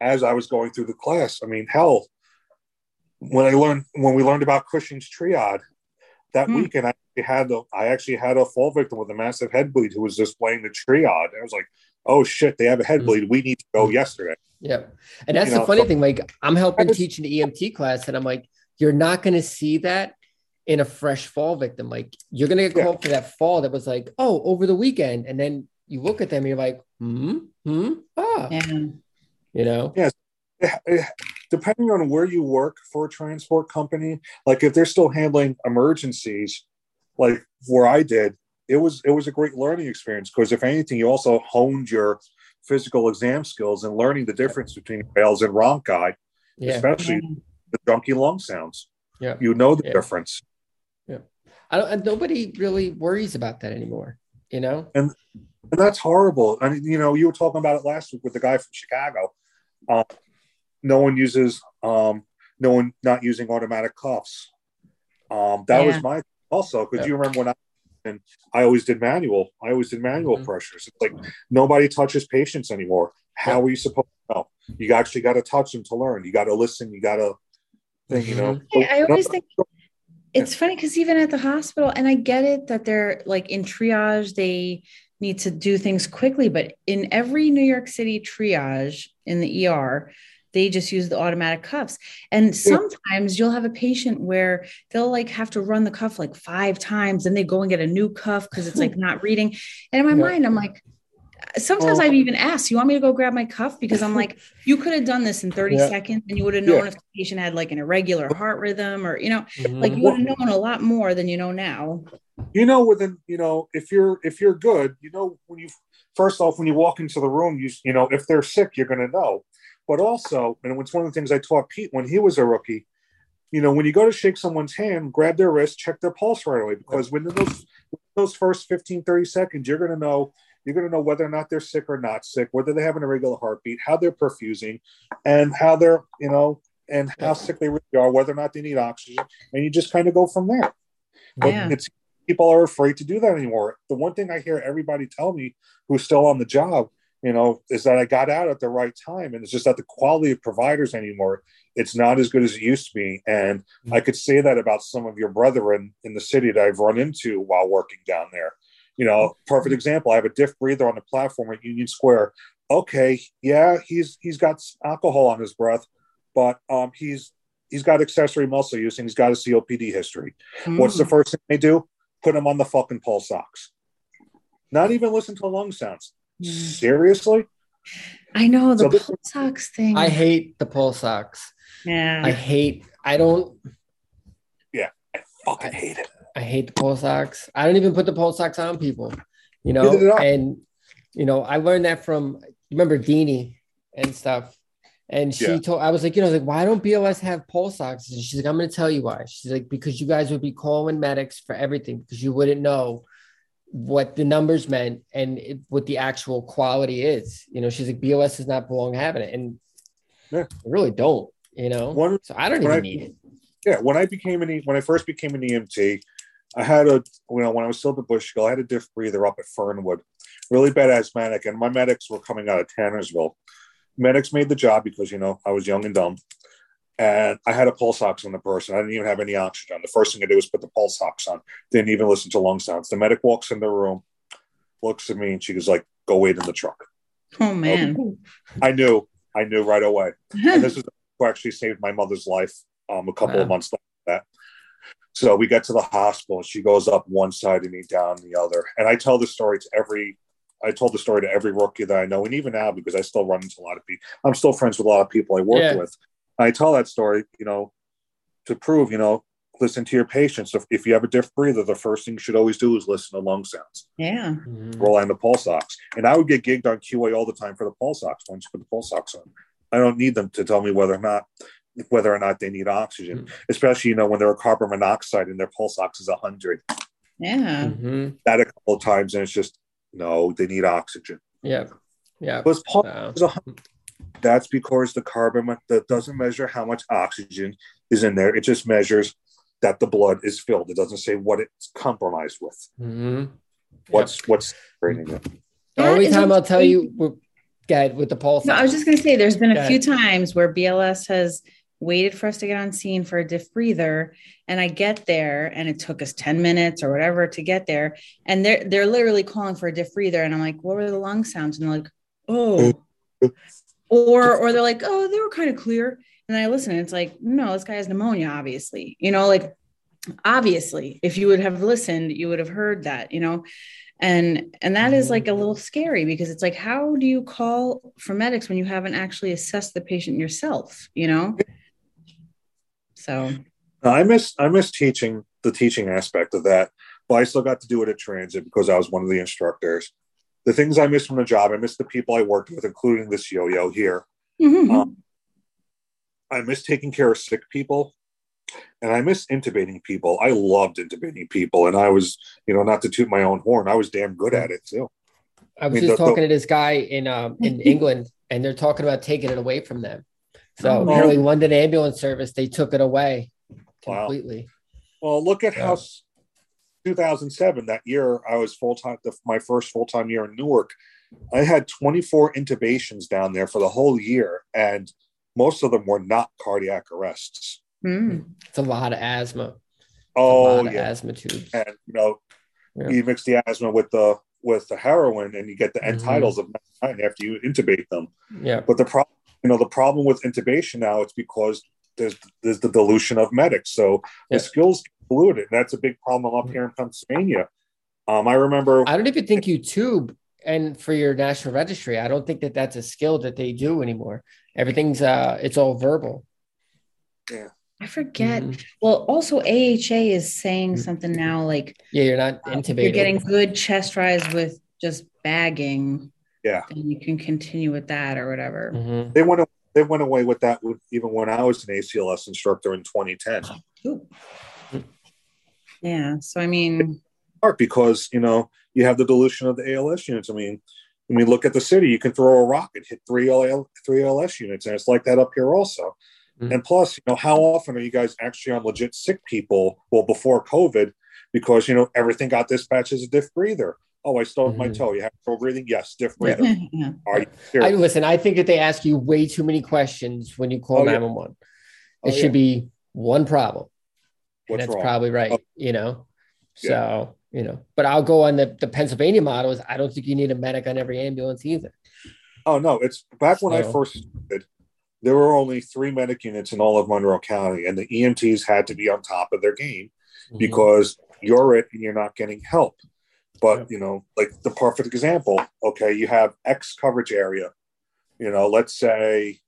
as I was going through the class. I mean, hell, when I learned when we learned about Cushing's triad that mm. weekend, I had a, I actually had a fall victim with a massive head bleed who was displaying the triad. I was like, oh shit, they have a head mm-hmm. bleed. We need to go yesterday. Yeah. And that's you the know, funny so, thing. Like I'm helping teach an EMT class and I'm like, you're not going to see that in a fresh fall victim. Like you're going to get called yeah. for that fall that was like, oh, over the weekend. And then you look at them and you're like, hmm, hmm, ah, yeah. you know? Yes. Depending on where you work for a transport company, like if they're still handling emergencies, like where I did, it was it was a great learning experience because if anything, you also honed your physical exam skills and learning the difference between Rales and Rhonchi, yeah. especially the junkie lung sounds. Yeah, you know the yeah. difference. Yeah, I don't, and nobody really worries about that anymore. You know, and and that's horrible. I mean, you know, you were talking about it last week with the guy from Chicago. Uh, no one uses, um, no one not using automatic cuffs. Um, that yeah. was my also because you remember when I and I always did manual. I always did manual mm-hmm. pressures. It's like nobody touches patients anymore. How are you supposed to know? You actually got to touch them to learn. You got to listen. You got to think. You know. Mm-hmm. I, I always think it's funny because even at the hospital, and I get it that they're like in triage, they need to do things quickly, but in every New York City triage in the ER, they just use the automatic cuffs. And sometimes you'll have a patient where they'll like have to run the cuff like five times and they go and get a new cuff because it's like not reading. And in my yeah. mind, I'm like, sometimes oh. I've even asked, you want me to go grab my cuff? Because I'm like, you could have done this in 30 yeah. seconds and you would have known yeah. if the patient had like an irregular heart rhythm or, you know, mm-hmm. like you would have known a lot more than you know now. You know, within, you know, if you're, if you're good, you know, when you, first off, when you walk into the room, you, you know, if they're sick, you're going to know. But also, and it's one of the things I taught Pete when he was a rookie, you know, when you go to shake someone's hand, grab their wrist, check their pulse right away, because within those, those first 15, 30 seconds, you're going to know you're going to know whether or not they're sick or not sick, whether they have an irregular heartbeat, how they're perfusing, and how they're, you know, and how sick they really are, whether or not they need oxygen. And you just kind of go from there. But yeah. it's people are afraid to do that anymore. The one thing I hear everybody tell me who's still on the job, you know, is that I got out at the right time. And it's just that the quality of providers anymore, it's not as good as it used to be. And mm-hmm. I could say that about some of your brethren in the city that I've run into while working down there. You know, perfect example. I have a diff breather on the platform at Union Square. Okay, yeah, he's he's got alcohol on his breath, but um, he's he's got accessory muscle use and he's got a COPD history. Mm. What's the hmm. first thing they do? Put him on the fucking pulse ox. Not even listen to lung sounds. Seriously? I know the so pulse ox thing. I hate the pulse ox. Yeah. I hate. I don't. Yeah, I fucking hate it. I hate the pulse ox. I don't even put the pulse ox on people, you know. And you know, I learned that from remember Deanie and stuff. And she yeah. told I was like, you know, like, why don't BLS have pulse And She's like, I'm gonna tell you why. She's like, because you guys would be calling medics for everything because you wouldn't know what the numbers meant and it, what the actual quality is. You know, she's like, BLS does not belong having it, and yeah. I really don't. You know, One, so I don't even I, need it. Yeah, when I became an when I first became an EMT, I had a, you know, when I was still at the Bushkill, I had a diff breather up at Fernwood, really bad asthmatic, and my medics were coming out of Tannersville. Medics made the job because, you know, I was young and dumb. And I had a pulse ox on the person. I didn't even have any oxygen. The first thing I did was put the pulse ox on. Didn't even listen to lung sounds. The medic walks in the room, looks at me, and she goes like, "Go wait in the truck." Oh man! I knew. I knew right away. and this is who actually saved my mother's life um, a couple wow. of months later. That so we get to the hospital. She goes up one side of me, down the other. And I tell the story to every, I told the story to every rookie that I know. And even now, because I still run into a lot of people, I'm still friends with a lot of people I work yeah. with. I tell that story, you know, to prove, you know, listen to your patients. If, if you have a diff breather, the first thing you should always do is listen to lung sounds. Yeah. Mm-hmm. Roll on the pulse ox. And I would get gigged on QA all the time for the pulse ox once you put the pulse ox on. I don't need them to tell me whether or not whether or not they need oxygen, mm-hmm. especially you know when they're a carbon monoxide and their pulse ox is hundred. Yeah, mm-hmm. that a couple of times, and it's just no, they need oxygen. Yeah, yeah. But pulse uh, that's because the carbon that doesn't measure how much oxygen is in there. It just measures that the blood is filled. It doesn't say what it's compromised with. Mm-hmm. What's yep. what's draining it. The only time I'll tell you, guide with the pulse. No, I was just going to say, there's been a few times where BLS has waited for us to get on scene for a diff breather and i get there and it took us 10 minutes or whatever to get there and they're they're literally calling for a diff breather and i'm like what were the lung sounds and they're like oh or or they're like oh they were kind of clear. And i listen and it's like no this guy has pneumonia obviously. You know like obviously if you would have listened you would have heard that you know? And and that is like a little scary because it's like how do you call for medics when you haven't actually assessed the patient yourself you know? So. I miss I miss teaching the teaching aspect of that, but I still got to do it at transit because I was one of the instructors. The things I miss from the job, I miss the people I worked with, including this yo-yo here. Mm-hmm. Um, I miss taking care of sick people, and I miss intubating people. I loved intubating people, and I was, you know, not to toot my own horn, I was damn good at it too. I was I mean, just the, talking the, to this guy in um, in England, and they're talking about taking it away from them. So oh, apparently, London Ambulance Service they took it away completely. Wow. Well, look at yeah. how 2007 that year I was full time. My first full time year in Newark, I had 24 intubations down there for the whole year, and most of them were not cardiac arrests. Mm. It's a lot of asthma. Oh, yeah. asthma tubes. And you know, yeah. you mix the asthma with the with the heroin, and you get the end mm-hmm. tidals of after you intubate them. Yeah. But the problem you know the problem with intubation now it's because there's there's the dilution of medics so yeah. the skills diluted and that's a big problem up here in pennsylvania um, i remember i don't even think you tube and for your national registry, I don't think that that's a skill that they do anymore. Everything's uh, it's all verbal. Yeah. I forget. Mm-hmm. Well, also AHA is saying mm-hmm. something now like yeah, you're not intubated. You're getting good chest rise with just bagging. Yeah, and you can continue with that or whatever. Mm-hmm. They went they went away with that even when I was an ACLS instructor in 2010. Ooh. Yeah, so I mean, part because you know you have the dilution of the ALS units. I mean, when we look at the city, you can throw a rock and hit three LL, three ALS units, and it's like that up here also. Mm-hmm. And plus, you know, how often are you guys actually on legit sick people? Well, before COVID, because you know everything got dispatched as a diff breather. Oh, I stubbed mm-hmm. my toe. You have trouble breathing? Yes, diff breather. Yeah. Are you I, listen, I think that they ask you way too many questions when you call 911. It oh, should yeah. be one problem. What's that's wrong? probably right. Oh. You know, so you know, but I'll go on the, the Pennsylvania models. I don't think you need a medic on every ambulance either. Oh no, it's back when so, I first started, there were only three medic units in all of Monroe County, and the EMTs had to be on top of their game mm-hmm. because you're it and you're not getting help. But you know, like the perfect example, okay, you have X coverage area. You know, let's say,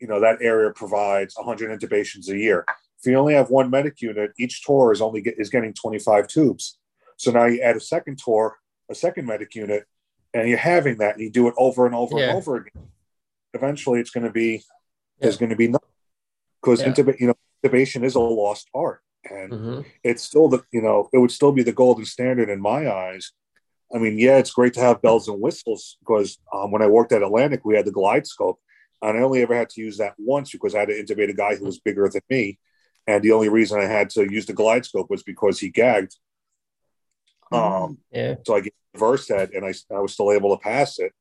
you know, that area provides 100 intubations a year. If you only have one medic unit, each tour is only get, is getting 25 tubes. So now you add a second tour, a second medic unit, and you're having that, and you do it over and over yeah. and over again. Eventually, it's going to be there's going to be nothing because yeah. you know intubation is a lost art, and mm-hmm. it's still the you know it would still be the golden standard in my eyes. I mean, yeah, it's great to have bells and whistles because um, when I worked at Atlantic, we had the GlideScope, and I only ever had to use that once because I had to intubate a guy who was bigger than me, and the only reason I had to use the GlideScope was because he gagged. Mm-hmm. Um, yeah. So I get Versed, and I, I was still able to pass it.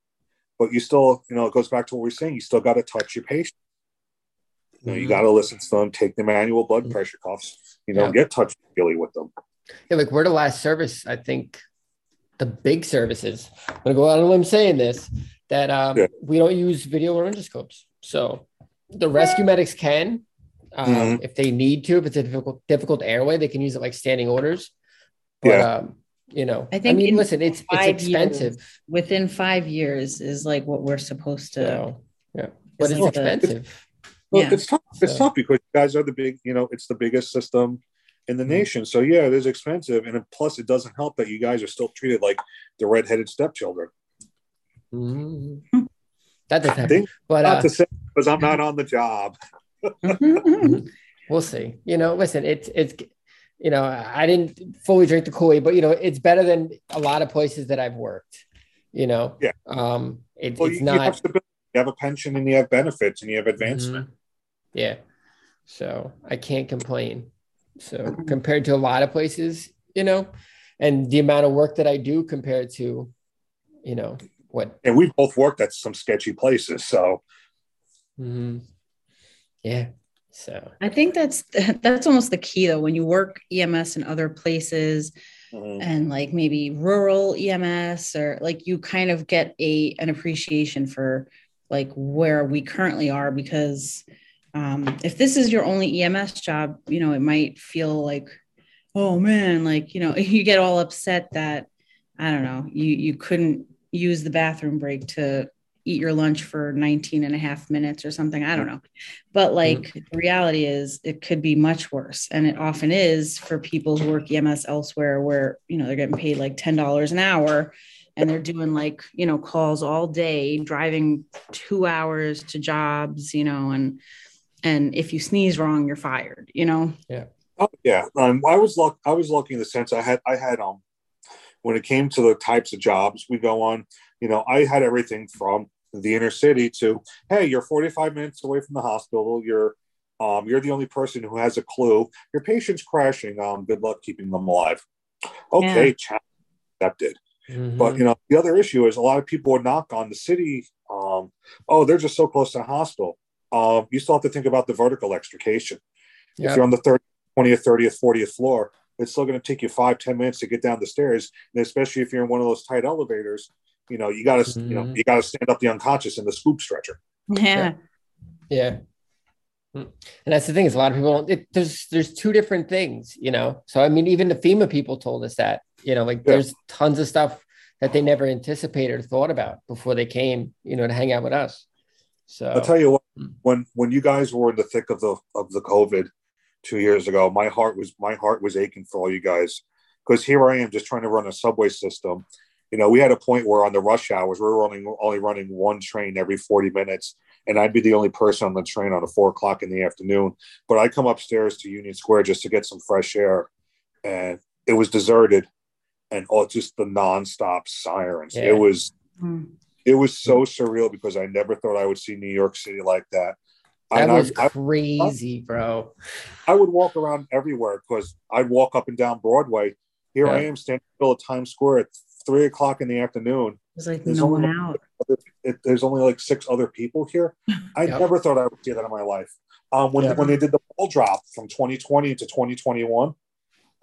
But you still, you know, it goes back to what we are saying. You still got to touch your patient. You know, you mm-hmm. got to listen to them, take the manual blood mm-hmm. pressure cuffs, you know, yeah. get touchy feely with them. Yeah, like we're the last service, I think the big services. I'm gonna go out on a limb saying this that um, yeah. we don't use video or endoscopes. So the rescue medics can, um, mm-hmm. if they need to, if it's a difficult difficult airway, they can use it like standing orders. But yeah. um, you know, I think. I mean, listen, it's it's expensive. Years, within five years is like what we're supposed to. So, yeah, but it's like expensive. Well, yeah. it's tough. It's so. tough because you guys are the big, you know, it's the biggest system in the mm-hmm. nation. So yeah, it is expensive, and plus it doesn't help that you guys are still treated like the redheaded stepchildren. Mm-hmm. That doesn't happen. But not uh, to say because I'm not on the job. Mm-hmm. we'll see. You know, listen, it's it's you know, I didn't fully drink the Kool Aid, but you know, it's better than a lot of places that I've worked. You know, yeah. Um, it, well, it's you, not. You have, you have, a pension and you have benefits and you have advancement. Mm-hmm. Yeah. So I can't complain. So compared to a lot of places, you know, and the amount of work that I do compared to, you know, what. And we've both worked at some sketchy places. So. Mm-hmm. Yeah. So I think that's that's almost the key though. When you work EMS in other places, mm-hmm. and like maybe rural EMS or like you kind of get a an appreciation for like where we currently are because um, if this is your only EMS job, you know, it might feel like, oh man, like, you know, you get all upset that, I don't know, you, you couldn't use the bathroom break to eat your lunch for 19 and a half minutes or something. I don't know. But like mm-hmm. the reality is it could be much worse. And it often is for people who work EMS elsewhere where, you know, they're getting paid like $10 an hour and they're doing like, you know, calls all day, driving two hours to jobs, you know, and and if you sneeze wrong you're fired you know yeah oh yeah um, i was luck i was lucky in the sense i had i had um when it came to the types of jobs we go on you know i had everything from the inner city to hey you're 45 minutes away from the hospital you're um, you're the only person who has a clue your patient's crashing um, good luck keeping them alive okay yeah. accepted mm-hmm. but you know the other issue is a lot of people would knock on the city um, oh they're just so close to the hospital um, you still have to think about the vertical extrication. Yep. If you're on the 30th, 20th, 30th, 40th floor, it's still going to take you five, 10 minutes to get down the stairs. And especially if you're in one of those tight elevators, you know, you got to, mm-hmm. you know, you got to stand up the unconscious in the scoop stretcher. Yeah. Yeah. Hmm. And that's the thing is a lot of people it, there's there's two different things, you know. So I mean, even the FEMA people told us that, you know, like yeah. there's tons of stuff that they never anticipated or thought about before they came, you know, to hang out with us. So I'll tell you what, hmm. when when you guys were in the thick of the of the COVID two years ago, my heart was my heart was aching for all you guys because here I am just trying to run a subway system. You know, we had a point where on the rush hours we were only only running one train every forty minutes, and I'd be the only person on the train on a four o'clock in the afternoon. But I'd come upstairs to Union Square just to get some fresh air, and it was deserted, and all just the nonstop sirens. Yeah. It was. Mm it was so surreal because I never thought I would see New York City like that. That and was I, crazy, I, bro. I would walk around everywhere because I'd walk up and down Broadway. Here yeah. I am standing in the middle of Times Square at three o'clock in the afternoon. There's like there's no one out. it, there's only like six other people here. I yep. never thought I would see that in my life. Um, when yep. when they did the ball drop from 2020 to 2021, um,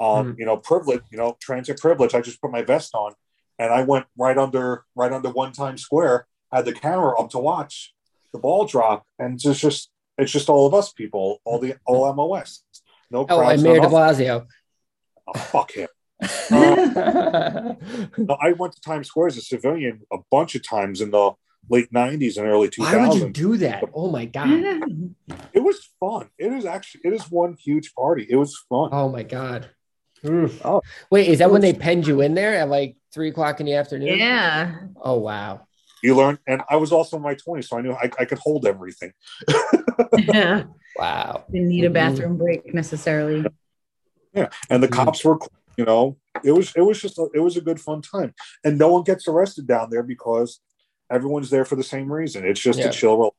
mm. you know, privilege, you know, transit privilege. I just put my vest on and I went right under right under One Times Square, had the camera up to watch the ball drop, and it's just it's just all of us people, all the all MOS. No oh, crowds, Mayor De Blasio. Oh, fuck him. uh, I went to Times Square as a civilian a bunch of times in the late 90s and early 2000s. Why would you do that? Oh my God. It was fun. It is actually, it is one huge party. It was fun. Oh my God. Oh, wait, is that when they penned you in there at like three o'clock in the afternoon? Yeah. Oh wow. You learn, and I was also in my 20s, so I knew I, I could hold everything. yeah. Wow. Didn't need a bathroom break necessarily. Yeah, and the cops were, you know, it was it was just a, it was a good fun time, and no one gets arrested down there because everyone's there for the same reason. It's just yeah. a chill,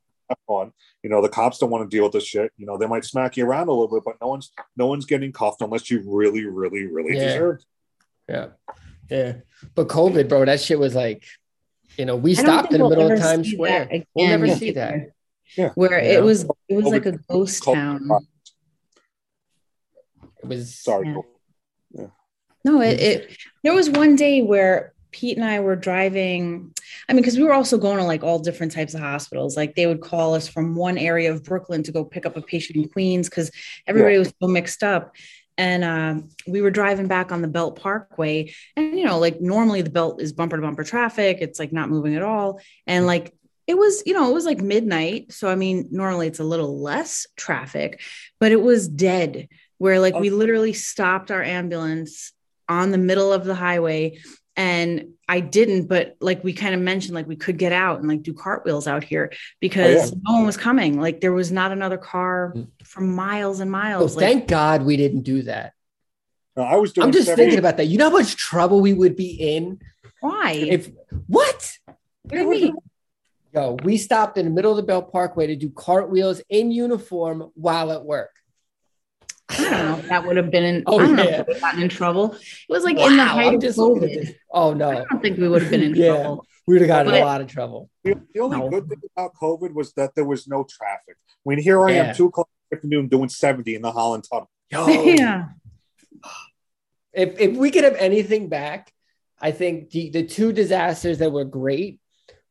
fun. You know, the cops don't want to deal with this shit. You know, they might smack you around a little bit, but no one's no one's getting cuffed unless you really, really, really yeah. deserve. Yeah, yeah. But COVID, bro, that shit was like, you know, we stopped in the middle of Times Square. We'll never see that. Yeah. Where yeah. it was, it was like a ghost town. It was sorry. No, it, it there was one day where Pete and I were driving. I mean, because we were also going to like all different types of hospitals. Like they would call us from one area of Brooklyn to go pick up a patient in Queens because everybody yeah. was so mixed up. And uh, we were driving back on the Belt Parkway. And, you know, like normally the belt is bumper to bumper traffic, it's like not moving at all. And like it was, you know, it was like midnight. So, I mean, normally it's a little less traffic, but it was dead where like we literally stopped our ambulance on the middle of the highway and I didn't, but like we kind of mentioned, like we could get out and like do cartwheels out here because oh, yeah. no one was coming. Like there was not another car mm. for miles and miles. Oh, like, thank God we didn't do that. No, I was. I'm just thinking about that. You know how much trouble we would be in. Why? If what? What do you mean? Yo, we stopped in the middle of the Belt Parkway to do cartwheels in uniform while at work. I don't know if that would have been in. Oh, I don't yeah. know if we gotten in trouble. It was like wow, in the height of COVID. Oh no, I don't think we would have been in yeah, trouble. We would have gotten but, a lot of trouble. The, the only no. good thing about COVID was that there was no traffic. I mean, here I yeah. am, two o'clock afternoon, doing seventy in the Holland Tunnel. Yo. Yeah. If if we could have anything back, I think the the two disasters that were great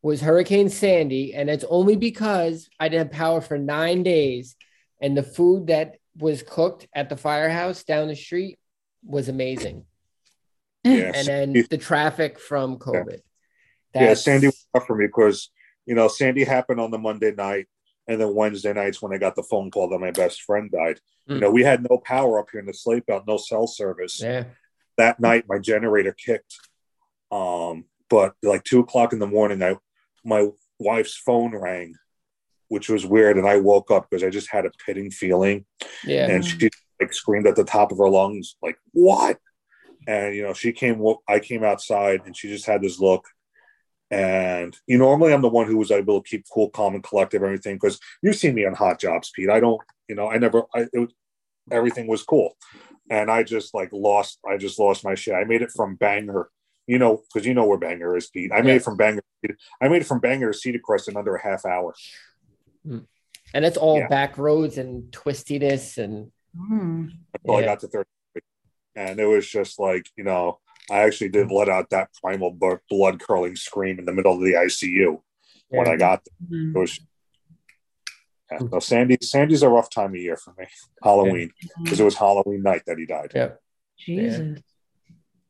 was Hurricane Sandy, and it's only because I didn't have power for nine days, and the food that was cooked at the firehouse down the street was amazing. And then the traffic from COVID. Yeah, yeah Sandy was tough for me because, you know, Sandy happened on the Monday night. And then Wednesday nights when I got the phone call that my best friend died. Mm. You know, we had no power up here in the slate belt, no cell service. Yeah. That night my generator kicked. Um, but like two o'clock in the morning, I my wife's phone rang which was weird. And I woke up because I just had a pitting feeling. Yeah. And she like screamed at the top of her lungs, like, what? And, you know, she came, I came outside and she just had this look. And you know, normally I'm the one who was able to keep cool, calm, and collective, everything. Because you've seen me on hot jobs, Pete. I don't, you know, I never, I, it, everything was cool. And I just like lost, I just lost my shit. I made it from Bangor, you know, because you know where Bangor is, Pete. I made it from Bangor. I made it from Bangor to Cedar Crest in under a half hour. Mm. And it's all yeah. back roads and twistiness and. Mm. Well, yeah. I got to third, and it was just like you know, I actually did let out that primal blood curling scream in the middle of the ICU yeah. when I got there. Mm-hmm. It was. Yeah, no, Sandy. Sandy's a rough time of year for me. Halloween, because it was Halloween night that he died. Yeah. Jesus.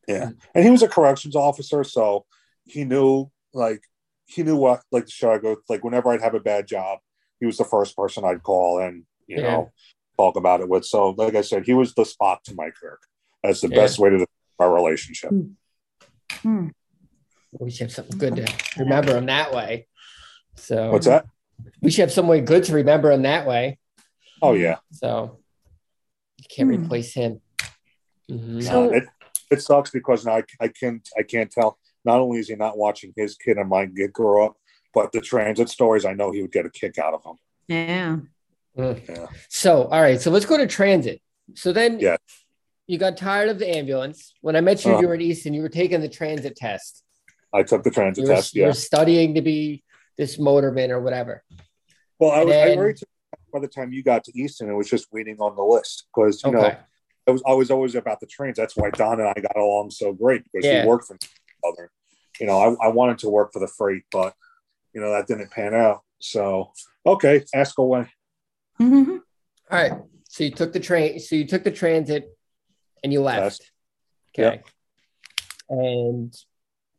Yeah, and he was a corrections officer, so he knew like he knew what like the show I go like whenever I'd have a bad job, he was the first person I'd call and you yeah. know talk about it with. So like I said, he was the Spock to my Kirk. That's the yeah. best way to our relationship. Hmm. Hmm. We should have something good to remember him that way. So what's that? We should have some way good to remember him that way. Oh yeah. So you can't hmm. replace him. Mm-hmm. So, it, it sucks because now I, I can't I can't tell. Not only is he not watching his kid and mine get grow up, but the transit stories I know he would get a kick out of them. Yeah. Mm. yeah. So all right, so let's go to transit. So then yeah. you got tired of the ambulance. When I met you, uh, you were at Easton, you were taking the transit test. I took the transit you were, test. Yeah. You're studying to be this motorman or whatever. Well, I was then, I already by the time you got to Easton, it was just waiting on the list because you okay. know it was always always about the trains. That's why Don and I got along so great because yeah. we worked for other. You know, I, I wanted to work for the freight, but you know that didn't pan out. So okay, ask away. Mm-hmm. All right. So you took the train. So you took the transit, and you left. Yes. Okay. Yep. And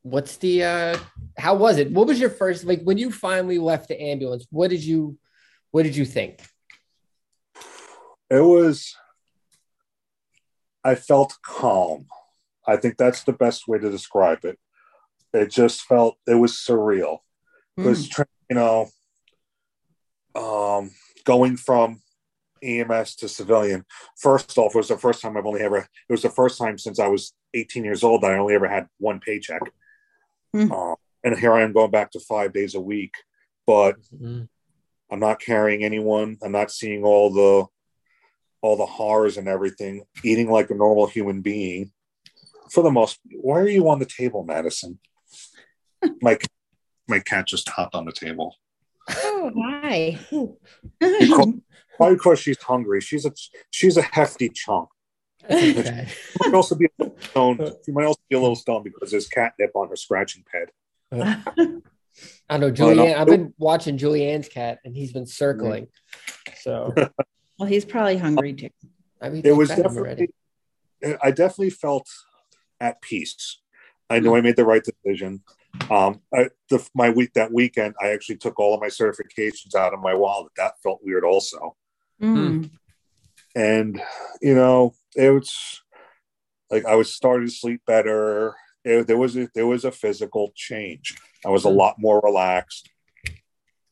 what's the uh how was it? What was your first like when you finally left the ambulance? What did you what did you think? It was I felt calm. I think that's the best way to describe it. It just felt it was surreal because mm. you know, um, going from EMS to civilian. First off, it was the first time I've only ever. It was the first time since I was 18 years old that I only ever had one paycheck. Mm. Uh, and here I am going back to five days a week, but mm. I'm not carrying anyone. I'm not seeing all the all the horrors and everything, eating like a normal human being. For the most, why are you on the table, Madison? my my cat just hopped on the table. Oh, hi. because, probably because she's hungry. She's a she's a hefty chunk. Okay. she might also be a little stoned. She might also be a little stoned because there's catnip on her scratching pad. Uh, I know Julianne. I've been watching Julianne's cat, and he's been circling. So Well, he's probably hungry too. I mean, it was definitely. I definitely felt at peace. I know I made the right decision. Um, I, the, my week that weekend, I actually took all of my certifications out of my wallet. That felt weird, also. Mm. And you know, it was like I was starting to sleep better. It, there was a, there was a physical change. I was a hmm. lot more relaxed,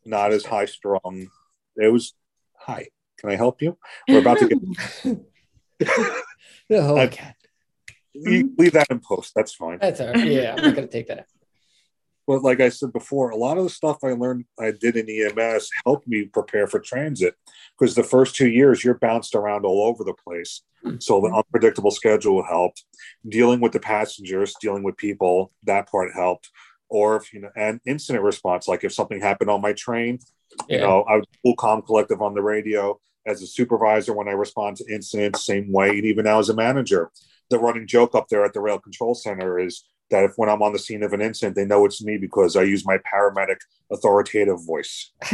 not as high strung. It was high. Can I help you? We're about to get. oh, okay. Leave that in post. That's fine. That's all right. Yeah, I'm not going to take that out. But like I said before, a lot of the stuff I learned I did in EMS helped me prepare for transit because the first two years you're bounced around all over the place. Hmm. So the unpredictable schedule helped. Dealing with the passengers, dealing with people, that part helped. Or if you know, and incident response, like if something happened on my train, yeah. You know, I was full calm collective on the radio as a supervisor when I respond to incidents, same way, and even now as a manager. The running joke up there at the rail control center is that if when I'm on the scene of an incident, they know it's me because I use my paramedic authoritative voice.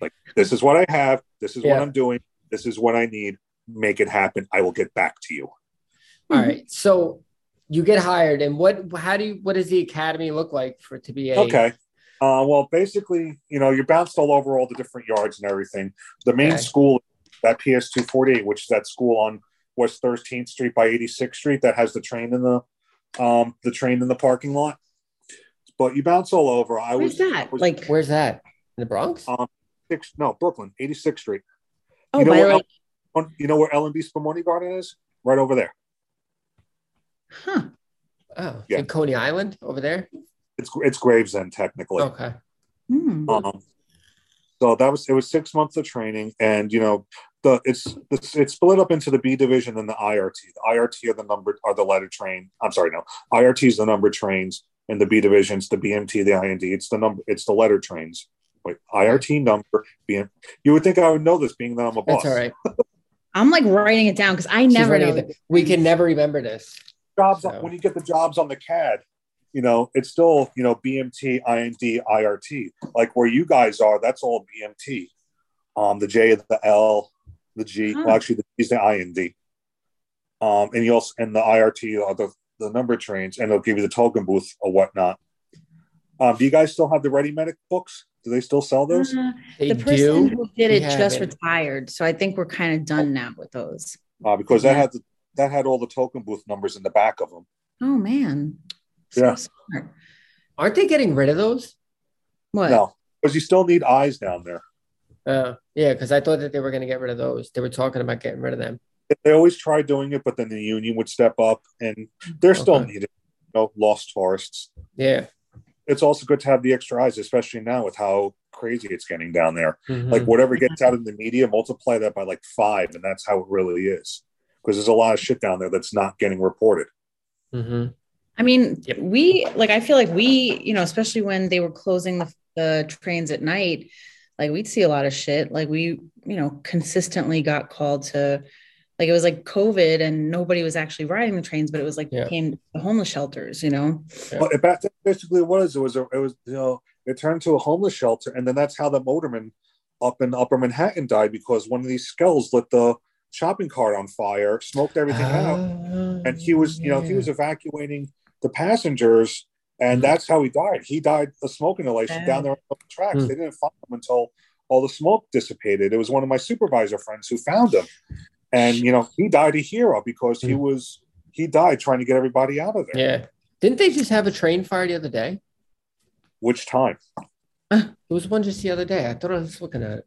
like, this is what I have, this is yeah. what I'm doing, this is what I need. Make it happen. I will get back to you. All right. So you get hired, and what? How do you? What does the academy look like for to be a? Okay. Uh, well, basically, you know, you're bounced all over all the different yards and everything. The main okay. school, that PS two forty eight, which is that school on West Thirteenth Street by Eighty Sixth Street, that has the train in the um, the train in the parking lot. But you bounce all over. I where's was that? Was, like, where's that? In the Bronx? Um, six, no, Brooklyn, Eighty Sixth Street. Oh, you know, where like... El, you know where L&B Spumoni Garden is? Right over there. Huh. Oh, yeah. in Coney Island over there it's it's Gravesend technically. Okay. Hmm. Um, so that was it was six months of training, and you know the it's it's, it's split up into the B division and the IRT. The IRT are the number are the letter train. I'm sorry, no IRT is the number trains, and the B divisions the BMT, the IND. It's the number it's the letter trains. Wait, IRT number BM. You would think I would know this, being that I'm a boss. That's all right. I'm like writing it down because I never know. We can never remember this. Jobs so. when you get the jobs on the CAD, you know, it's still, you know, BMT, IND, IRT. Like where you guys are, that's all BMT. Um, the J, the L, the G. Well, actually, the G is the IND. Um, and you also and the IRT are the the number trains, and it'll give you the token booth or whatnot. Um, do you guys still have the Ready Medic books? Do they still sell those? Uh, the person do. who did it just retired, so I think we're kind of done now with those. Uh, because yeah. that had the, that had all the token booth numbers in the back of them. Oh man, so yeah. Smart. Aren't they getting rid of those? What? No, because you still need eyes down there. Uh, yeah, because I thought that they were going to get rid of those. They were talking about getting rid of them. They always try doing it, but then the union would step up, and they're still needed. You know, lost tourists. Yeah, it's also good to have the extra eyes, especially now with how crazy it's getting down there. Mm-hmm. Like whatever gets out in the media, multiply that by like five, and that's how it really is. Because there's a lot of shit down there that's not getting reported. Mm-hmm. I mean, yep. we like. I feel like we, you know, especially when they were closing the, the trains at night, like we'd see a lot of shit. Like we, you know, consistently got called to like it was like COVID and nobody was actually riding the trains, but it was like yeah. became the homeless shelters, you know. Yeah. Well, it, basically it was. It was a, it was you know it turned to a homeless shelter, and then that's how the motorman up in Upper Manhattan died because one of these skulls lit the shopping cart on fire, smoked everything out, and he was you know he was ah. evacuating the passengers, and mm-hmm. that's how he died. He died of smoke inhalation down there on the tracks. Mm-hmm. They didn't find him until all the smoke dissipated. It was one of my supervisor friends who found him, and you know he died a hero because he hmm. was he died trying to get everybody out of there. Yeah, didn't they just have a train fire the other day? Which time? Uh, there was one just the other day. I thought I was looking at it.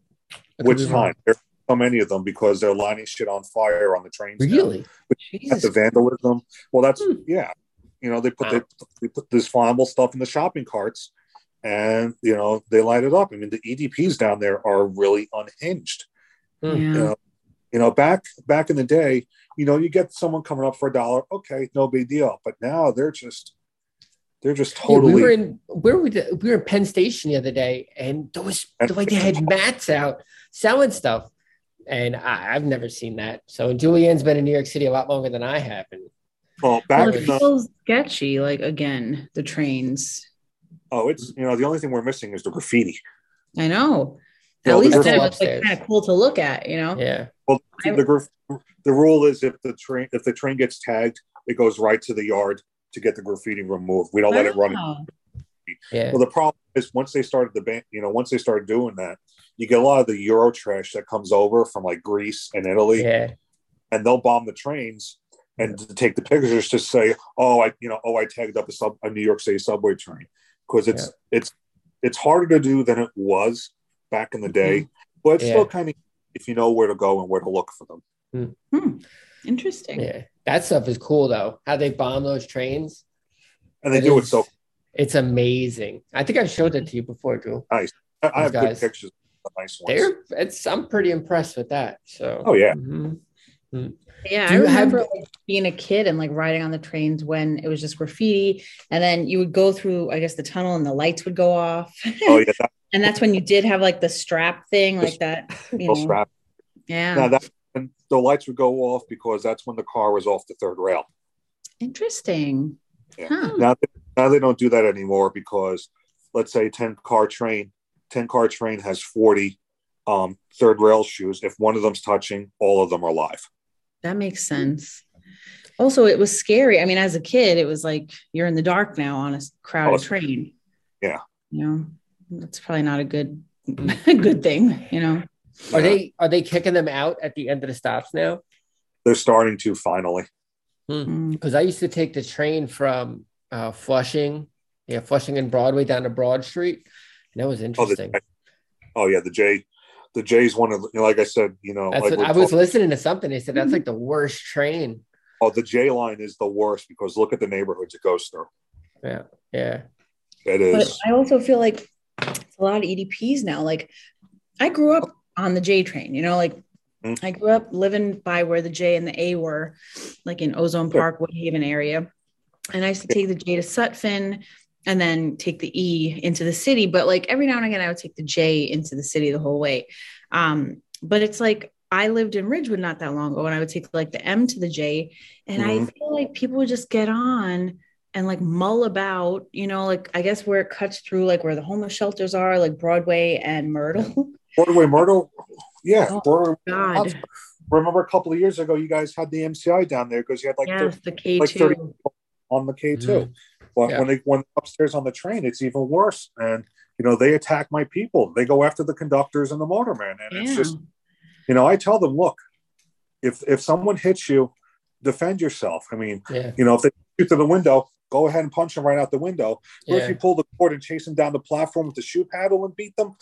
Which time? There's so many of them because they're lighting shit on fire on the trains. Really? But the vandalism. Well, that's hmm. yeah. You know, they put wow. they, they put this flammable stuff in the shopping carts, and you know they light it up. I mean, the EDPs down there are really unhinged. Hmm. Yeah. You know, you know, back back in the day, you know, you get someone coming up for a dollar, okay, no big deal. But now they're just they're just totally. Yeah, we were in where we we were in Penn Station the other day, and those the way they had mats out selling stuff, and I, have never seen that. So Julianne's been in New York City a lot longer than I have. And well, back well, it feels sketchy. Like again, the trains. Oh, it's you know the only thing we're missing is the graffiti. I know. Well, At least that was like kind of cool to look at, you know. Yeah. Well, the the rule is if the train if the train gets tagged, it goes right to the yard to get the graffiti removed. We don't let it run. Ah. Yeah. Well, the problem is once they started the band, you know, once they started doing that, you get a lot of the Euro trash that comes over from like Greece and Italy. Yeah. And they'll bomb the trains and to take the pictures to say, oh, I, you know, oh, I tagged up a sub a New York City subway train because it's yeah. it's it's harder to do than it was back in the day, mm-hmm. but it's yeah. still kind of if you know where to go and where to look for them. Hmm. hmm. Interesting. Yeah, that stuff is cool though. How they bomb those trains, and they it do is, it so. It's amazing. I think I've showed it to you before, Drew. Nice. I, I have guys. good pictures. Nice ones. They're. It's. I'm pretty impressed with that. So. Oh yeah. Mm-hmm. Yeah, I remember have... like, being a kid and like riding on the trains when it was just graffiti, and then you would go through, I guess, the tunnel and the lights would go off. Oh yeah, that, and that's when you did have like the strap thing, like that. You know. strap. Yeah. Now that the lights would go off because that's when the car was off the third rail. Interesting. Yeah. Huh. Now, now they don't do that anymore because let's say 10 car train, 10 car train has 40 um, third rail shoes. If one of them's touching, all of them are live. That makes sense. Also, it was scary. I mean, as a kid, it was like you're in the dark now on a crowded oh, train. Yeah. You know, that's probably not a good good thing, you know. Are they are they kicking them out at the end of the stops now? They're starting to finally. Because hmm. mm. I used to take the train from uh, Flushing, yeah, Flushing and Broadway down to Broad Street, and that was interesting. Oh, the, oh yeah, the J, the J's one of you know, like I said, you know, that's like what, I was listening to something. They said that's like the worst train. Oh, the J line is the worst because look at the neighborhoods it goes through. Yeah, yeah, it is. But I also feel like it's a lot of EDPs now. Like I grew up on the J train, you know, like mm-hmm. I grew up living by where the J and the A were, like in Ozone Park, Woodhaven area. And I used to take the J to Sutphin and then take the E into the city. But like every now and again, I would take the J into the city the whole way. Um, but it's like I lived in Ridgewood not that long ago, and I would take like the M to the J, and mm-hmm. I feel like people would just get on and like mull about, you know, like I guess where it cuts through, like where the homeless shelters are, like Broadway and Myrtle. Broadway Myrtle, yeah. Oh, Broadway, God. Remember a couple of years ago, you guys had the MCI down there because you had like yes, 30, the K2. Like 30, on the K2. Mm-hmm. But yeah. when they went upstairs on the train, it's even worse. And you know, they attack my people. They go after the conductors and the motorman. And yeah. it's just, you know, I tell them, look, if if someone hits you, defend yourself. I mean, yeah. you know, if they shoot through the window, go ahead and punch them right out the window. Or if you pull the cord and chase them down the platform with the shoe paddle and beat them,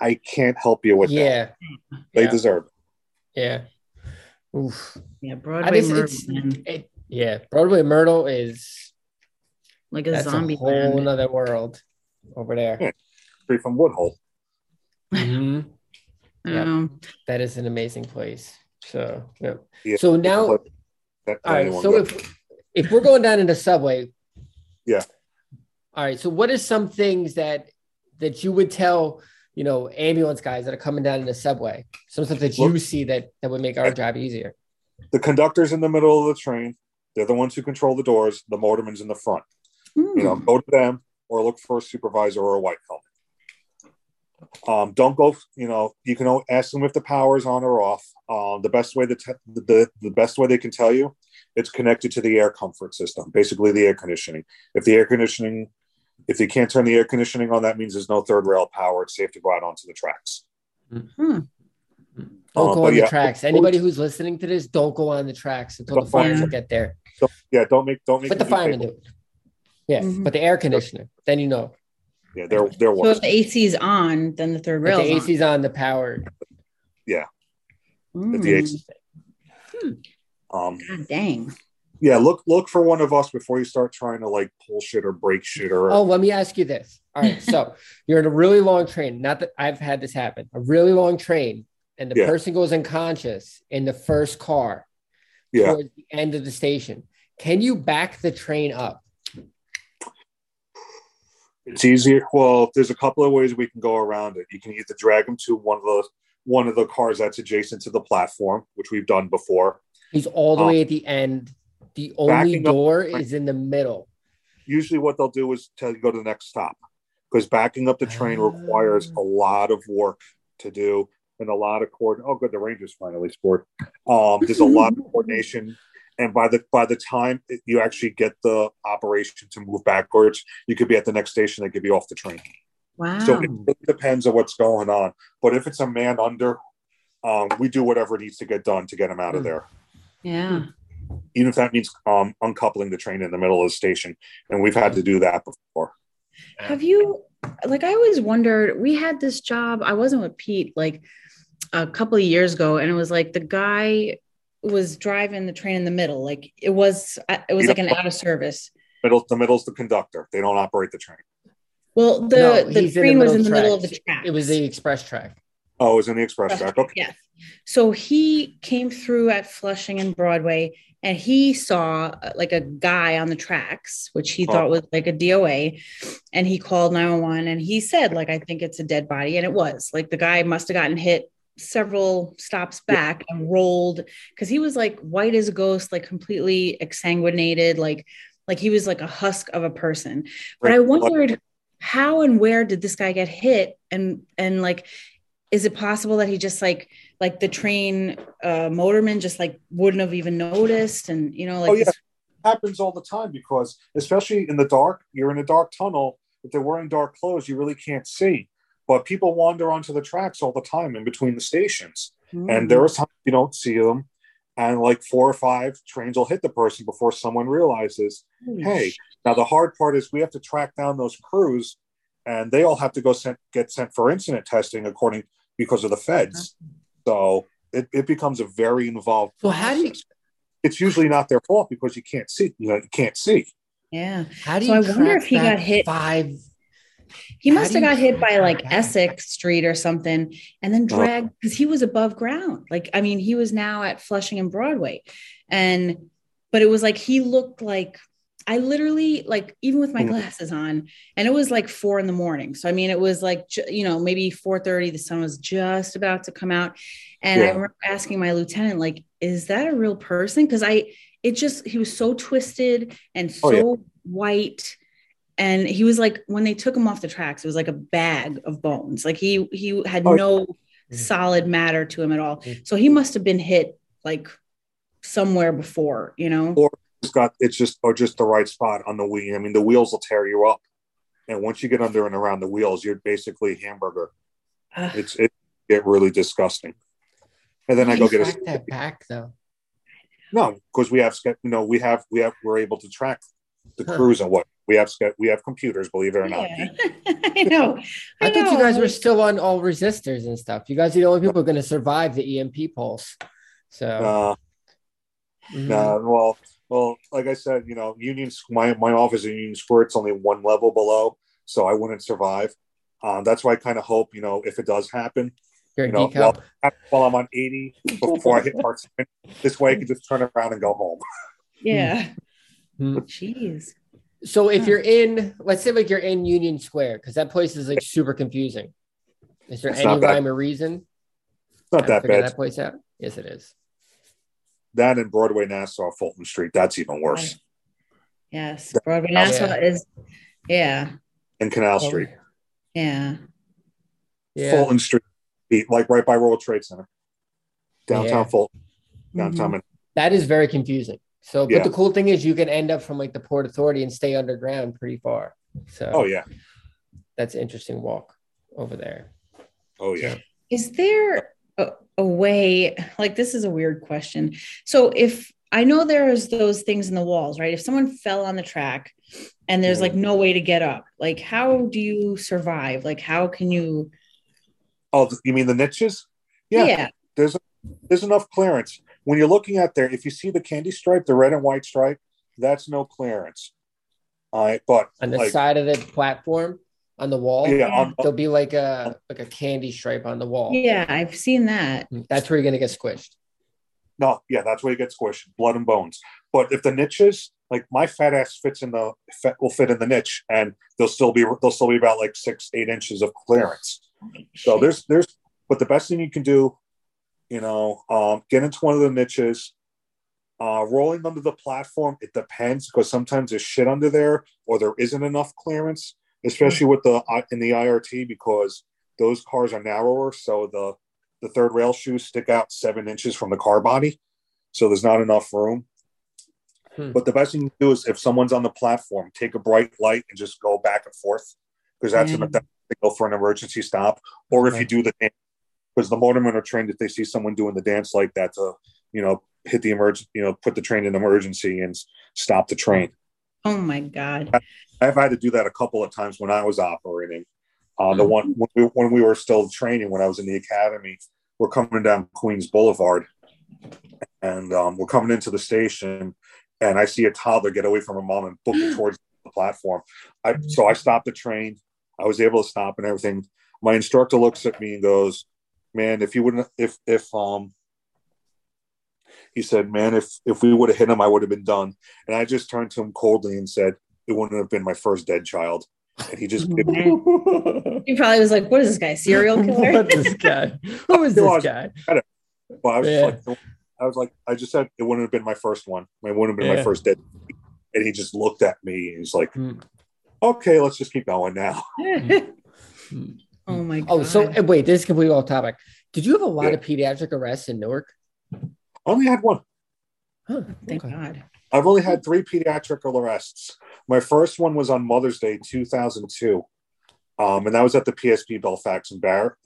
I can't help you with yeah. that. They yeah. deserve it. Yeah. Oof. Yeah, Broadway Myrtle. It, yeah, Broadway Myrtle is like a zombie. A whole other world over there. Yeah. Straight from Woodhull. Mm-hmm. yeah, that is an amazing place. So, yeah. yeah. So now, all right. So if if we're going down in the subway, yeah. All right. So what are some things that that you would tell you know ambulance guys that are coming down in the subway? Some stuff that you see that that would make our job easier. The conductor's in the middle of the train. They're the ones who control the doors. The motorman's in the front. Mm. You know, hmm. go to them or look for a supervisor or a white helmet. Um, don't go, you know, you can ask them if the power is on or off. Um, the best way the, te- the, the best way they can tell you, it's connected to the air comfort system, basically the air conditioning. If the air conditioning, if they can't turn the air conditioning on, that means there's no third rail power. It's safe to go out onto the tracks. Mm-hmm. Don't go on the yeah, tracks. Anybody who's listening to this, don't go on the tracks until the firemen get there. So, yeah, don't make don't make. But the firemen do. Yeah, mm-hmm. but the air conditioner, then you know. Yeah, they're they're. So if the AC is on, then the third rail. The AC is on the power. Yeah. Mm. The AC. Hmm. Um. God dang. Yeah, look look for one of us before you start trying to like pull shit or break shit or. Oh, let me ask you this. All right, so you're in a really long train. Not that I've had this happen. A really long train, and the yeah. person goes unconscious in the first car. Yeah. Towards the end of the station. Can you back the train up? It's easier. Well, there's a couple of ways we can go around it. You can either drag them to one of the one of the cars that's adjacent to the platform, which we've done before. He's all the um, way at the end. The only door up, is in the middle. Usually, what they'll do is tell you go to the next stop because backing up the train requires a lot of work to do and a lot of coordination. Oh, good, the Rangers finally scored. Um, there's a lot of coordination and by the by the time you actually get the operation to move backwards, you could be at the next station that could be off the train. Wow! So it really depends on what's going on. But if it's a man under, um, we do whatever needs to get done to get him out of there. Yeah. Even if that means um, uncoupling the train in the middle of the station, and we've had to do that before. Have you? Like, I always wondered. We had this job. I wasn't with Pete like a couple of years ago, and it was like the guy was driving the train in the middle. Like it was, it was like an out of service. Middle, the middle's the conductor. They don't operate the train. Well, the no, the train the was in the middle of the track. It was the express track. Oh, it was in the express track. Okay. Yes. So he came through at Flushing and Broadway, and he saw uh, like a guy on the tracks, which he oh. thought was like a DOA, and he called 911 and he said, like, I think it's a dead body, and it was like the guy must have gotten hit several stops back yeah. and rolled because he was like white as a ghost, like completely exsanguinated, like like he was like a husk of a person. But I wondered how and where did this guy get hit and and like is it possible that he just like like the train uh motorman just like wouldn't have even noticed and you know like oh, yeah. This- happens all the time because especially in the dark you're in a dark tunnel if they're wearing dark clothes you really can't see but people wander onto the tracks all the time in between the stations. Mm. And there are times you don't see them. And like four or five trains will hit the person before someone realizes, mm. hey, now the hard part is we have to track down those crews and they all have to go sent, get sent for incident testing according because of the feds. So it, it becomes a very involved. Well, how do you? It's usually not their fault because you can't see. You know, you can't see. Yeah. How do you? I wonder if he got hit five he must have got hit by like Essex Street or something and then dragged because he was above ground. Like, I mean, he was now at Flushing and Broadway. And, but it was like he looked like I literally like even with my mm. glasses on, and it was like four in the morning. So I mean, it was like you know maybe four thirty. The sun was just about to come out, and yeah. I remember asking my lieutenant like, "Is that a real person?" Because I it just he was so twisted and so oh, yeah. white and he was like when they took him off the tracks it was like a bag of bones like he he had oh, no mm-hmm. solid matter to him at all mm-hmm. so he must have been hit like somewhere before you know or it's got it's just or just the right spot on the wheel. I mean, the wheels will tear you up, and once you get under and around the wheels, you're basically hamburger. Uh, it's it get really disgusting. And then I go get a that back though. No, because we have you know we have we have we're able to track the huh. crews and what we have we have computers. Believe it or not. Yeah. I know. I, I know. thought you guys were still on all resistors and stuff. You guys are the only people going to survive the EMP pulse. So. Uh, mm-hmm. uh, well, well, like I said, you know, Union my my office in Union Square, it's only one level below, so I wouldn't survive. Um, that's why I kind of hope, you know, if it does happen, you know, while, while, I'm on 80 before I hit part seven, this way I can just turn around and go home. Yeah. Mm-hmm. Jeez. So if you're in, let's say like you're in Union Square, because that place is like super confusing. Is there it's any rhyme or reason? It's not that bad. That place out? Yes, it is. That and Broadway Nassau, Fulton Street. That's even worse. Yes, Broadway Nassau yeah. is, yeah. And Canal Street. Yeah. Yeah. Fulton Street, like right by World Trade Center, downtown yeah. Fulton, downtown. Mm-hmm. That is very confusing. So, but yeah. the cool thing is you can end up from like the Port Authority and stay underground pretty far. So, oh yeah, that's an interesting walk over there. Oh yeah. Is there a, a way? Like, this is a weird question. So, if I know there's those things in the walls, right? If someone fell on the track and there's like mm-hmm. no way to get up, like how do you survive? Like, how can you? Oh, you mean the niches? Yeah. yeah. There's there's enough clearance when you're looking at there, if you see the candy stripe, the red and white stripe, that's no clearance. All right, but on the like, side of the platform on the wall, yeah, on, there'll be like a like a candy stripe on the wall. Yeah, I've seen that. Mm, that's where you're gonna get squished. No, yeah, that's where you get squished, blood and bones. But if the niches, like my fat ass fits in the will fit in the niche, and there'll still be there'll still be about like six eight inches of clearance. So there's there's but the best thing you can do you know, um, get into one of the niches. Uh, rolling under the platform, it depends because sometimes there's shit under there or there isn't enough clearance, especially with the in the IRT because those cars are narrower, so the the third rail shoes stick out seven inches from the car body, so there's not enough room. Hmm. But the best thing to do is if someone's on the platform, take a bright light and just go back and forth because that's mm. a signal for an emergency stop. Or if you do the because the motormen are trained if they see someone doing the dance like that to you know hit the emergency you know put the train in emergency and stop the train. Oh my god. I've had to do that a couple of times when i was operating. Uh, the one when we, when we were still training when i was in the academy we're coming down queens boulevard and um, we're coming into the station and i see a toddler get away from her mom and book it towards the platform. I, so i stopped the train. I was able to stop and everything. My instructor looks at me and goes man, if you wouldn't, if if um, he said, man, if if we would have hit him, I would have been done. And I just turned to him coldly and said, it wouldn't have been my first dead child. And he just he probably was like, "What is this guy? Serial killer? What's this guy? Who is this guy?" But I was yeah. like, I was like, I just said it wouldn't have been my first one. It wouldn't have been yeah. my first dead. And he just looked at me and he's like, mm. "Okay, let's just keep going now." Oh my god. Oh, so wait, this is completely off topic. Did you have a lot yeah. of pediatric arrests in Newark? Only had one. Oh, thank okay. God. I've only had three pediatric arrests. My first one was on Mother's Day 2002. Um, and that was at the PSP Belfast and Bar-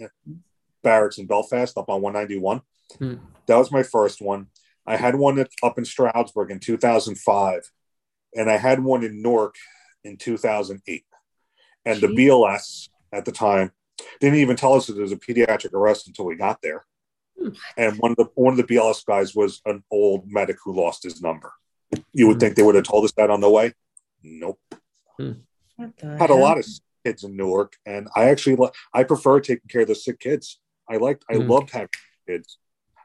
Barracks in Belfast up on 191. Hmm. That was my first one. I had one up in Stroudsburg in 2005. And I had one in Newark in 2008. And Jeez. the BLS at the time didn't even tell us that there was a pediatric arrest until we got there. Hmm. And one of the one of the BLS guys was an old medic who lost his number. You would hmm. think they would have told us that on the way. Nope. Hmm. Had a lot of kids in Newark, and I actually I prefer taking care of the sick kids. I liked I loved having kids.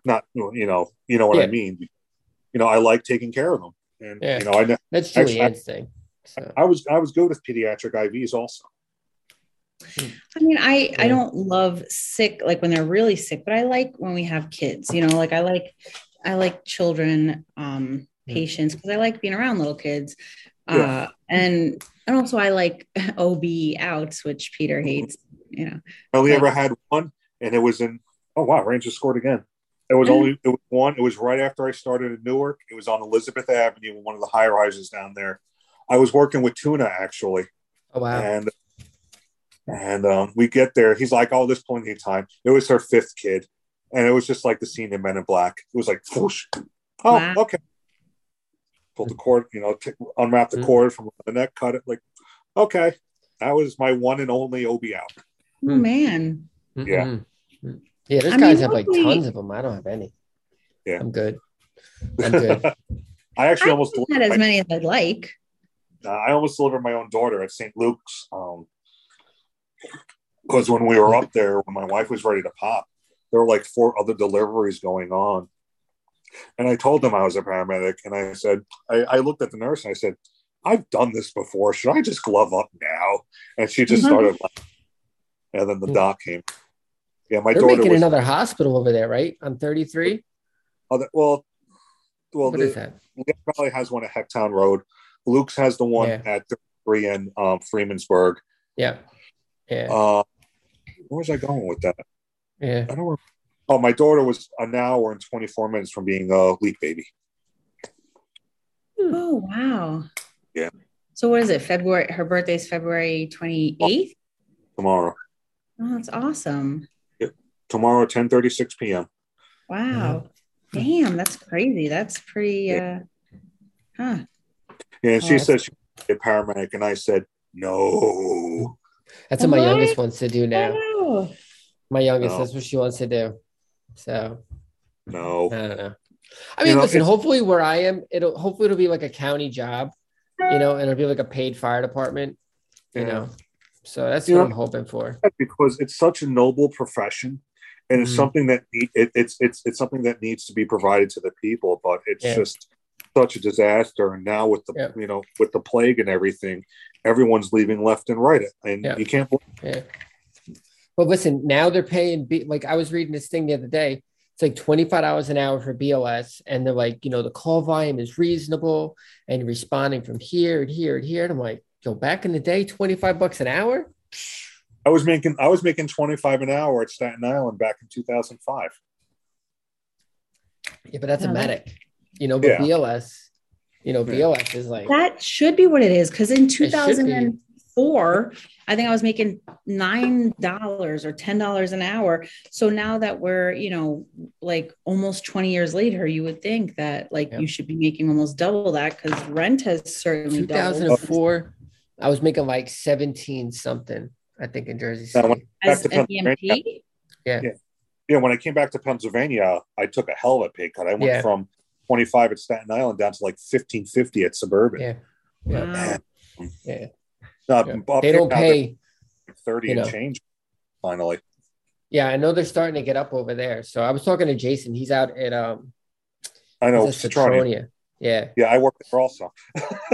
Not you know you know what yeah. I mean. You know I like taking care of them, and yeah. you know I that's Julianne's thing. So. I was I was good with pediatric IVs also. I mean, I I don't love sick like when they're really sick, but I like when we have kids. You know, like I like I like children, um, patients because I like being around little kids. Uh, yeah. and and also I like OB outs, which Peter hates. You know, I only but, ever had one, and it was in. Oh wow, Rangers scored again. It was only it was one. It was right after I started in Newark. It was on Elizabeth Avenue, one of the high rises down there. I was working with Tuna actually. Oh wow! And and um, we get there. He's like, "Oh, there's plenty of time." It was her fifth kid, and it was just like the scene in Men in Black. It was like, whoosh. "Oh, wow. okay." Pull the cord, you know, t- unwrap the mm-hmm. cord from the neck, cut it. Like, okay, that was my one and only OB out. Oh man. Yeah. Mm-hmm. Yeah, those I guys mean, have like tons of them. I don't have any. Yeah, I'm good. I'm good. I actually I almost not as my, many as I'd like. Uh, I almost delivered my own daughter at St. Luke's. Um, because when we were up there, when my wife was ready to pop, there were like four other deliveries going on. And I told them I was a paramedic, and I said, I, I looked at the nurse and I said, I've done this before. Should I just glove up now? And she just mm-hmm. started laughing. And then the doc came. Yeah, my They're daughter making was, another hospital over there, right? On 33? Oh, well, well, what the, is that? probably has one at Hecktown Road. Luke's has the one yeah. at 33 in um, Freemansburg. Yeah. Yeah. Uh, where was I going with that? Yeah. I don't remember. Oh, my daughter was an hour and 24 minutes from being a leak baby. Oh, wow. Yeah. So what is it? February, her birthday's February 28th? Tomorrow. Oh, that's awesome. Yep. Tomorrow at 10 36 p.m. Wow. Damn, that's crazy. That's pretty yeah. uh huh. Yeah, and she oh, said she's a paramedic, and I said, no. That's what my youngest wants to do now. My youngest, no. that's what she wants to do. So no. I don't know. I mean, you know, listen, hopefully where I am, it'll hopefully it'll be like a county job, you know, and it'll be like a paid fire department, you yeah. know. So that's you what know, I'm hoping for. Because it's such a noble profession and it's mm-hmm. something that it, it's it's it's something that needs to be provided to the people, but it's yeah. just such a disaster. And now with the yeah. you know with the plague and everything, everyone's leaving left and right, and yeah. you can't. Yeah. But listen, now they're paying. Like I was reading this thing the other day. It's like twenty five dollars an hour for BLS, and they're like, you know, the call volume is reasonable, and responding from here and here and here. And I'm like, yo, back in the day, twenty five bucks an hour. I was making I was making twenty five an hour at Staten Island back in two thousand five. Yeah, but that's a medic, you know. But yeah. BLS, you know, BLS is like that should be what it is because in 2004, I think I was making nine dollars or ten dollars an hour. So now that we're, you know, like almost 20 years later, you would think that like yep. you should be making almost double that because rent has certainly 2004. Doubled. I was making like 17 something, I think, in Jersey City. As an EMT? Yeah. yeah. Yeah, when I came back to Pennsylvania, I took a hell of a pay cut. I went yeah. from 25 at Staten Island down to like 1550 at Suburban. Yeah. Yeah. yeah. Uh, yeah. They don't pay 30 and know. change finally. Yeah, I know they're starting to get up over there. So I was talking to Jason. He's out at um I know Cetronia. Yeah. Yeah, I worked there also.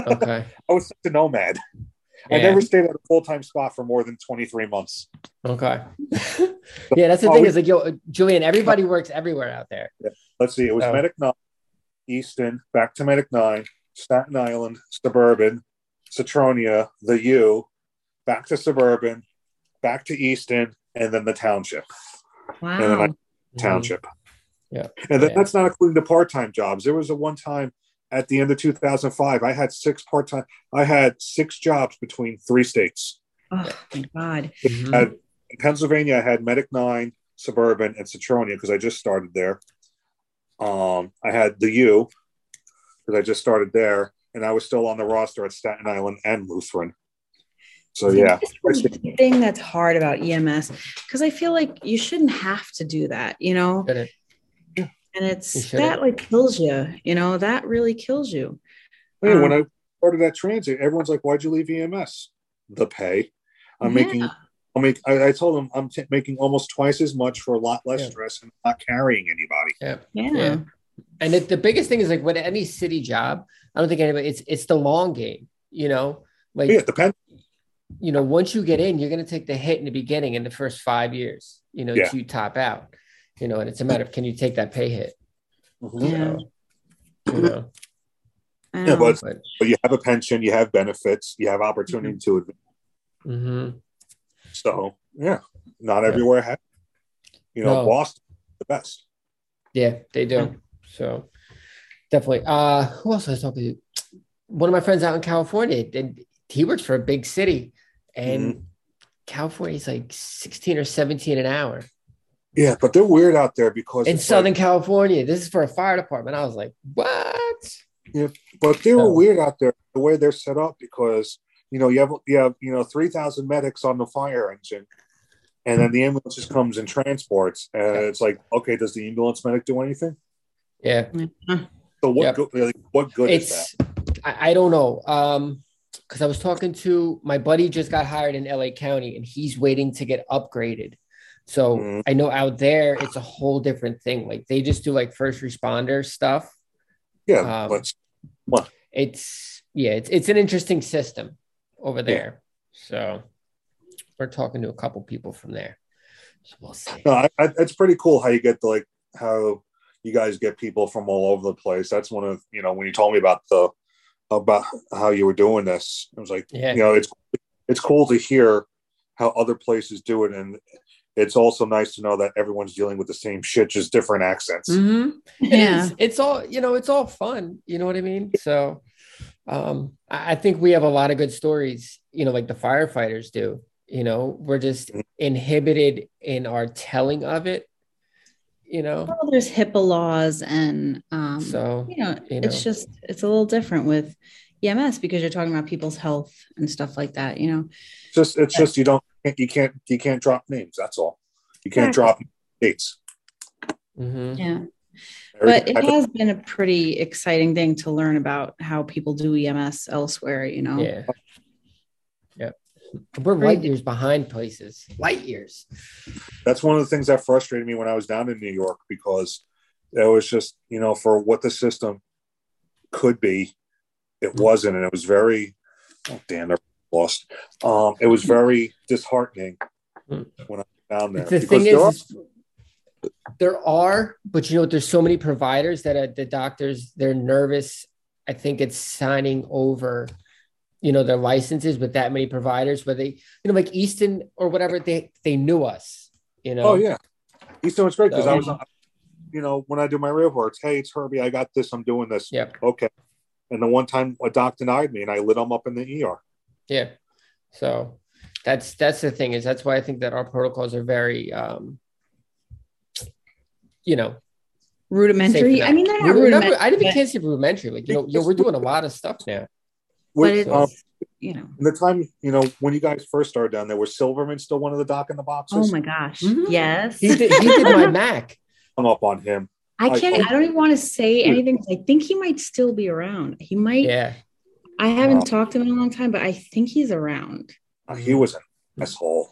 okay. I was such a nomad. Yeah. I never stayed at a full time spot for more than 23 months. Okay. yeah, that's the thing is like, yo, Julian, everybody works everywhere out there. Yeah. Let's see. It was so. Medic Easton, back to Medic 9, Staten Island, Suburban, Cetronia, the U, back to Suburban, back to Easton, and then the Township. Wow. And then I, Township. Mm-hmm. Yeah. And then, yeah. that's not including the part time jobs. There was a one time at the end of 2005, I had six part time, I had six jobs between three states. Oh, my God. Mm-hmm. in Pennsylvania, I had Medic 9, Suburban, and Cetronia because I just started there. Um, I had the U because I just started there, and I was still on the roster at Staten Island and Lutheran. So yeah, the thing that's hard about EMS because I feel like you shouldn't have to do that, you know. Yeah. And it's that like kills you, you know. That really kills you. Hey, um, when I started that transit, everyone's like, "Why'd you leave EMS?" The pay. I'm yeah. making I'll make. I, I told him I'm t- making almost twice as much for a lot less yeah. stress and not carrying anybody. Yeah, yeah. yeah. And it, the biggest thing is like with any city job, I don't think anybody. It's it's the long game. You know, like yeah, it depends. You know, once you get in, you're going to take the hit in the beginning in the first five years. You know, yeah. to top out. You know, and it's a matter of can you take that pay hit. Mm-hmm. Yeah. you know. Yeah, but, but, but you have a pension, you have benefits, you have opportunity mm-hmm. to. Mm-hmm. So yeah, not everywhere has. You know, no. Boston the best. Yeah, they do. So definitely. Uh, who else was I talking to? One of my friends out in California, and he works for a big city, and mm. California is like 16 or 17 an hour. Yeah, but they're weird out there because in Southern like, California, this is for a fire department. I was like, what? Yeah, but they were so, weird out there the way they're set up because you know you have you have you know three thousand medics on the fire engine, and then the ambulance just comes and transports, and it's like, okay, does the ambulance medic do anything? Yeah. So what yep. good? What good it's, is that? I, I don't know. Um, because I was talking to my buddy just got hired in LA County, and he's waiting to get upgraded. So mm-hmm. I know out there it's a whole different thing. Like they just do like first responder stuff. Yeah, um, but what? It's yeah, it's it's an interesting system over there. Yeah. So we're talking to a couple people from there. So we'll see. No, I, I, it's pretty cool how you get the, like how you guys get people from all over the place. That's one of you know when you told me about the about how you were doing this, I was like, yeah. you know, it's it's cool to hear how other places do it, and it's also nice to know that everyone's dealing with the same shit, just different accents. Mm-hmm. Yeah, it's, it's all you know. It's all fun. You know what I mean? So, um, I think we have a lot of good stories. You know, like the firefighters do. You know, we're just mm-hmm. inhibited in our telling of it. You know, well, there's HIPAA laws, and um, so you know, you know, it's just it's a little different with EMS because you're talking about people's health and stuff like that. You know, just it's just you don't you can't you can't drop names. That's all. You can't drop dates. Mm-hmm. Yeah. But it has been a pretty exciting thing to learn about how people do EMS elsewhere, you know? Yeah. Yeah. We're light years behind places, light years. That's one of the things that frustrated me when I was down in New York because it was just, you know, for what the system could be, it mm-hmm. wasn't. And it was very, oh, damn, they're lost. Um, it was very disheartening mm. when I found there. The thing is, are, there are, but you know, there's so many providers that are, the doctors they're nervous. I think it's signing over, you know, their licenses with that many providers. Where they, you know, like Easton or whatever, they they knew us. You know. Oh yeah, Easton was great because so, I was, you know, when I do my reports, hey, it's Herbie, I got this, I'm doing this. Yeah. Okay. And the one time a doc denied me, and I lit them up in the ER. Yeah. So that's that's the thing is that's why I think that our protocols are very um you know rudimentary. I mean, they're not rudimentary. I didn't even can't say rudimentary. Like you know, you know, we're doing a lot of stuff now. but it's, um, you know, the time you know when you guys first started down there, was Silverman still one of the doc in the boxes? Oh my gosh, mm-hmm. yes, he did. He did my Mac. Hung up on him. I can't. I, I don't even want to say anything. I think he might still be around. He might. Yeah. I haven't um, talked to him in a long time, but I think he's around. Uh, he was an asshole.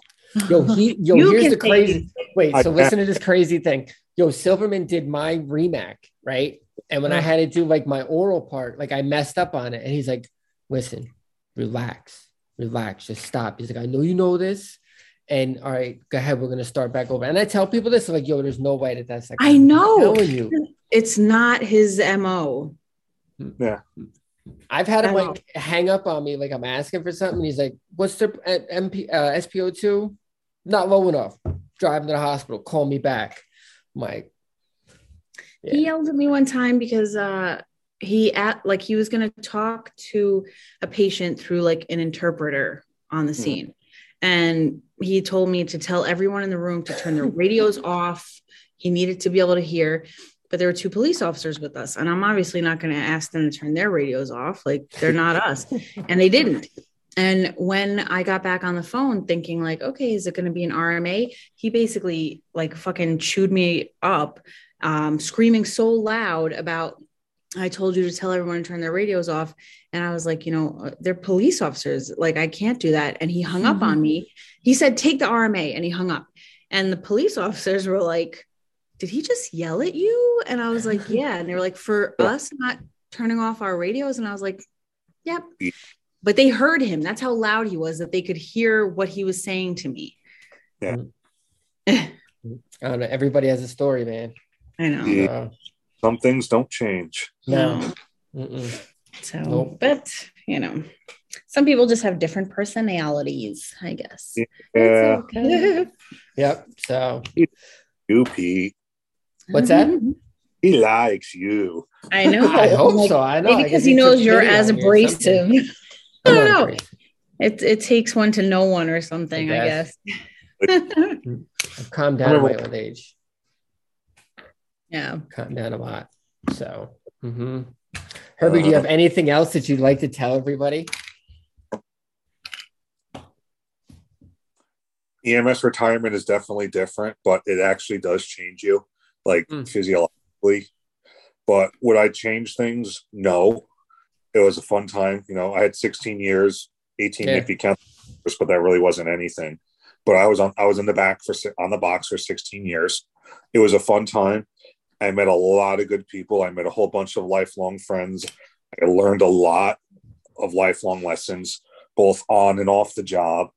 Yo, he yo, here's the crazy wait, so listen to this crazy thing. Yo, Silverman did my remac, right? And when I had to do like my oral part, like I messed up on it. And he's like, listen, relax, relax, just stop. He's like, I know you know this. And all right, go ahead. We're gonna start back over. And I tell people this, like, yo, there's no way that that's like I know you. It's not his MO. Yeah. I've had him like hang up on me, like I'm asking for something. He's like, "What's the MP uh, SPO two? Not low enough. Drive to the hospital. Call me back." I'm like, yeah. he yelled at me one time because uh, he at like he was gonna talk to a patient through like an interpreter on the hmm. scene, mm. and he told me to tell everyone in the room to turn their radios off. He needed to be able to hear but there were two police officers with us and i'm obviously not going to ask them to turn their radios off like they're not us and they didn't and when i got back on the phone thinking like okay is it going to be an rma he basically like fucking chewed me up um, screaming so loud about I told you to tell everyone to turn their radios off. And I was like, you know, uh, they're police officers. Like, I can't do that. And he hung mm-hmm. up on me. He said, take the RMA. And he hung up. And the police officers were like, did he just yell at you? And I was like, yeah. And they were like, for us not turning off our radios. And I was like, yep. But they heard him. That's how loud he was that they could hear what he was saying to me. Yeah. I don't know. Everybody has a story, man. I know. Yeah. Uh, some things don't change. No. So, nope. but you know, some people just have different personalities, I guess. Yeah. Okay. yep. So, you, Pete. What's that? He likes you. I know. I hope like, so. I know. Maybe because he knows you're as abrasive. I don't know. It it takes one to know one or something. I guess. I guess. I've calmed down in my old age. Yeah, calmed down a lot. So, mm-hmm. Herbie, uh, do you have anything else that you'd like to tell everybody? EMS retirement is definitely different, but it actually does change you, like mm. physiologically. But would I change things? No. It was a fun time. You know, I had 16 years, 18 yeah. if you count, but that really wasn't anything. But I was on, I was in the back for on the box for 16 years. It was a fun time. I met a lot of good people. I met a whole bunch of lifelong friends. I learned a lot of lifelong lessons, both on and off the job.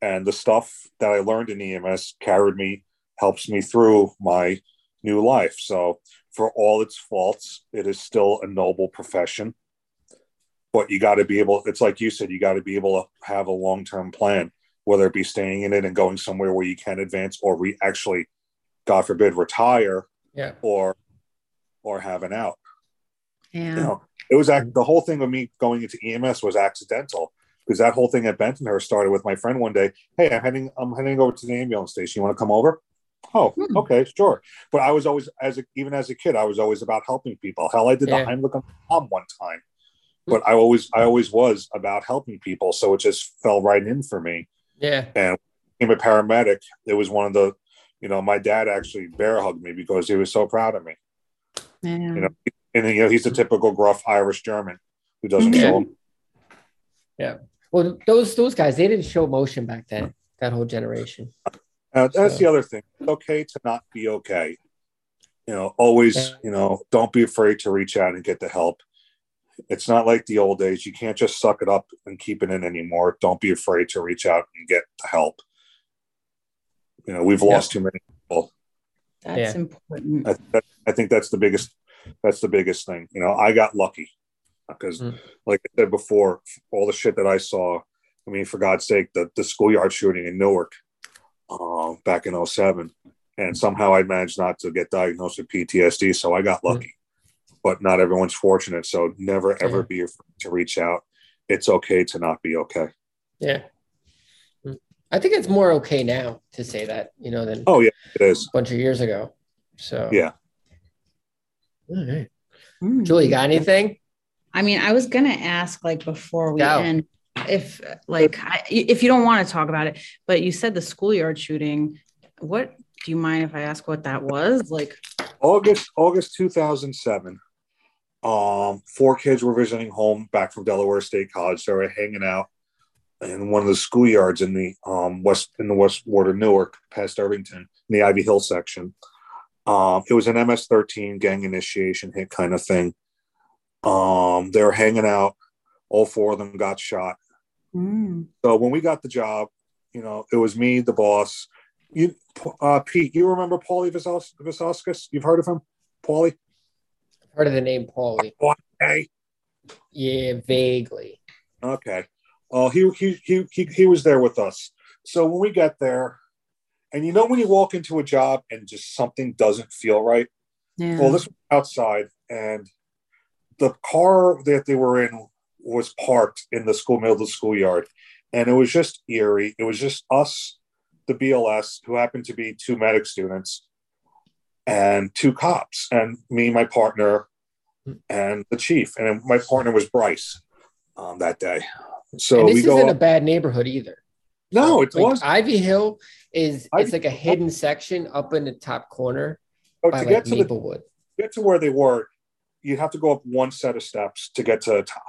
And the stuff that I learned in EMS carried me, helps me through my new life. So, for all its faults, it is still a noble profession. But you got to be able, it's like you said, you got to be able to have a long term plan, whether it be staying in it and going somewhere where you can advance or we actually, God forbid, retire yeah. or or have an out. Yeah. You know, it was the whole thing of me going into EMS was accidental because that whole thing at Bentonhurst started with my friend one day. Hey, I'm heading I'm heading over to the ambulance station. You want to come over? Oh, hmm. okay, sure. But I was always as a, even as a kid, I was always about helping people. Hell, I did yeah. the Heimlich on mom one time. But I always I always was about helping people, so it just fell right in for me. Yeah. And I became a paramedic. It was one of the you know, my dad actually bear hugged me because he was so proud of me. Yeah. You know, and you know, he's a typical gruff Irish German who doesn't yeah. show. Yeah. Well, those those guys they didn't show emotion back then. That whole generation. Uh, that's so. the other thing. It's okay to not be okay. You know, always. Yeah. You know, don't be afraid to reach out and get the help. It's not like the old days. You can't just suck it up and keep it in anymore. Don't be afraid to reach out and get the help. You know, we've lost too many people. That's yeah. important. I, I, think that's the biggest. That's the biggest thing. You know, I got lucky because, mm. like I said before, all the shit that I saw. I mean, for God's sake, the the schoolyard shooting in Newark uh, back in 07. and somehow I managed not to get diagnosed with PTSD, so I got hmm. lucky. Mm. But not everyone's fortunate, so never ever yeah. be afraid to reach out. It's okay to not be okay. Yeah, I think it's more okay now to say that, you know, than oh yeah, it is a bunch of years ago. So yeah. All right. Mm. Julie, got anything? I mean, I was gonna ask like before we Go. end if like I, if you don't want to talk about it, but you said the schoolyard shooting. What do you mind if I ask what that was? Like August August 2007. Um, four kids were visiting home back from Delaware State College. They were hanging out in one of the schoolyards in the um, west in the west ward of Newark, past Irvington, in the Ivy Hill section. Um, it was an MS-13 gang initiation hit kind of thing. Um, they were hanging out. All four of them got shot. Mm. So when we got the job, you know, it was me, the boss. You, uh, Pete, you remember Paulie Visauskas? You've heard of him, Paulie? I've heard of the name Paulie. Okay. Yeah, vaguely. Okay. Oh, he, he he he he was there with us. So when we get there, and you know when you walk into a job and just something doesn't feel right. Yeah. Well, this was outside, and the car that they were in was parked in the school middle of the schoolyard, and it was just eerie. It was just us, the BLS, who happened to be two medic students, and two cops, and me, my partner, and the chief, and my partner was Bryce um, that day. So and this isn't a bad neighborhood either. No, it like was Ivy Hill is Ivy it's like a hidden section up in the top corner oh, by to like get to Maplewood. The, get to where they were, you have to go up one set of steps to get to the top.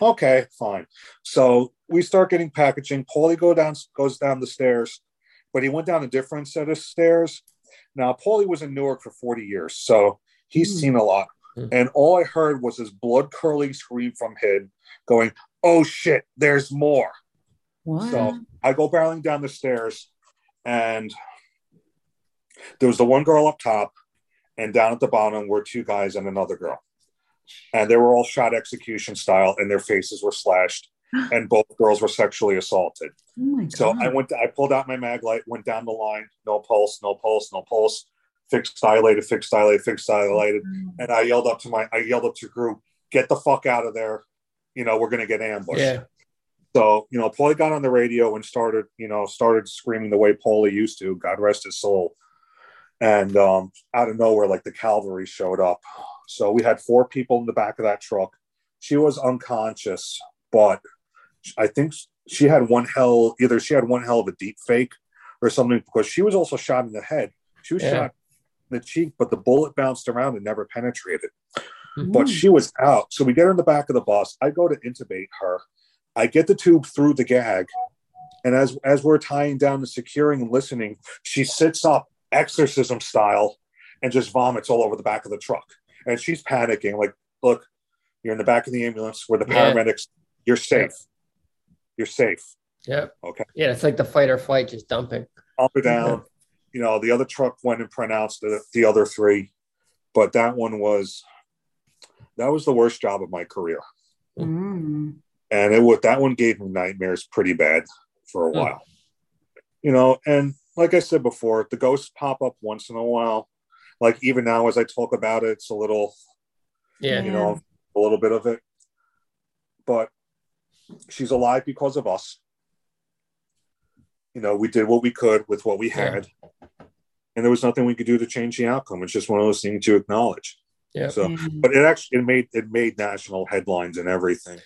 Okay, fine. So we start getting packaging. Paulie go down goes down the stairs, but he went down a different set of stairs. Now Paulie was in Newark for 40 years, so he's mm. seen a lot. Mm. And all I heard was his blood curling scream from him going, oh shit, there's more. What? So I go barreling down the stairs, and there was the one girl up top, and down at the bottom were two guys and another girl. And they were all shot execution style, and their faces were slashed, and both girls were sexually assaulted. Oh so I went, to, I pulled out my mag light, went down the line, no pulse, no pulse, no pulse. fixed dilated, fixed dilated, fixed dilated. Mm-hmm. And I yelled up to my, I yelled up to group, get the fuck out of there. You know, we're going to get ambushed. Yeah. So, you know, Paulie got on the radio and started, you know, started screaming the way Paulie used to, God rest his soul. And um, out of nowhere, like the cavalry showed up. So we had four people in the back of that truck. She was unconscious, but I think she had one hell, either she had one hell of a deep fake or something, because she was also shot in the head. She was yeah. shot in the cheek, but the bullet bounced around and never penetrated. Mm-hmm. But she was out. So we get her in the back of the bus. I go to intubate her. I get the tube through the gag. And as as we're tying down the securing and listening, she sits up exorcism style and just vomits all over the back of the truck. And she's panicking, like, look, you're in the back of the ambulance where the paramedics, yeah. you're safe. You're safe. Yeah. Okay. Yeah, it's like the fight or flight just dumping. Up or down. You know, the other truck went and pronounced the, the other three, but that one was that was the worst job of my career. Mm. And it was that one gave me nightmares pretty bad for a mm. while. You know, and like I said before, the ghosts pop up once in a while. Like even now, as I talk about it, it's a little, yeah, you know, a little bit of it. But she's alive because of us. You know, we did what we could with what we had, yeah. and there was nothing we could do to change the outcome. It's just one of those things to acknowledge. Yeah. So, but it actually it made it made national headlines and everything.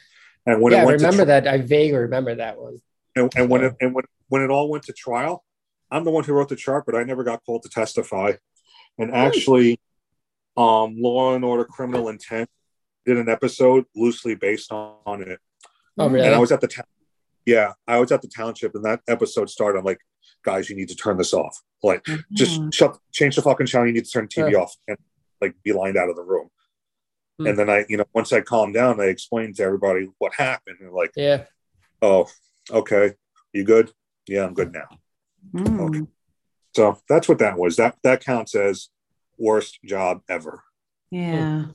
And when yeah, it went I remember to, that. I vaguely remember that one. And, and when it and when when it all went to trial, I'm the one who wrote the chart, but I never got called to testify. And actually, um, Law and Order Criminal Intent did an episode loosely based on, on it. Oh, really? And I was at the town. Yeah, I was at the township, and that episode started. I'm like, guys, you need to turn this off. Like, mm-hmm. just shut, change the fucking channel. You need to turn TV off and like be lined out of the room. Mm-hmm. And then I, you know, once I calmed down, I explained to everybody what happened. And like, yeah, oh, okay, you good? Yeah, I'm good now. Mm. Okay. So that's what that was. That that counts as worst job ever. Yeah.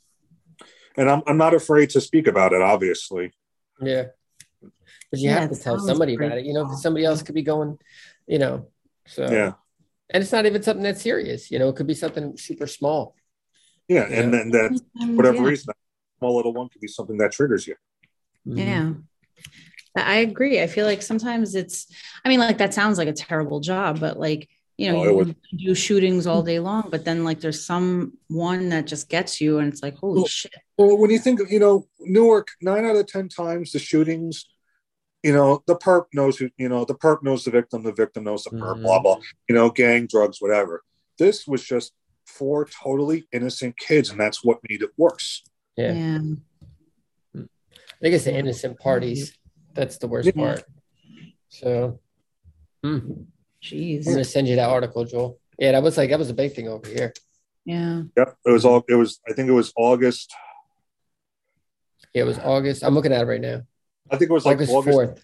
And I'm I'm not afraid to speak about it, obviously. Yeah. But you yeah, have to tell somebody about it. You know, somebody else could be going, you know. So yeah. And it's not even something that's serious, you know, it could be something super small. Yeah, and then that whatever yeah. reason, small little one could be something that triggers you. Yeah. Mm-hmm. I agree. I feel like sometimes it's, I mean, like that sounds like a terrible job, but like, you know, oh, you do shootings all day long, but then like there's some one that just gets you and it's like, holy well, shit. Well, when you think of, you know, Newark, nine out of 10 times the shootings, you know, the perp knows who, you know, the perp knows the victim, the victim knows the perp, mm-hmm. blah, blah, you know, gang, drugs, whatever. This was just four totally innocent kids, and that's what made it worse. Yeah. yeah. I think it's the innocent parties that's the worst yeah. part. So, hmm. Jeez, I'm gonna send you that article, Joel. Yeah, that was like that was a big thing over here. Yeah. Yep. It was all. It was. I think it was August. Yeah, it was August. I'm looking at it right now. I think it was like August fourth.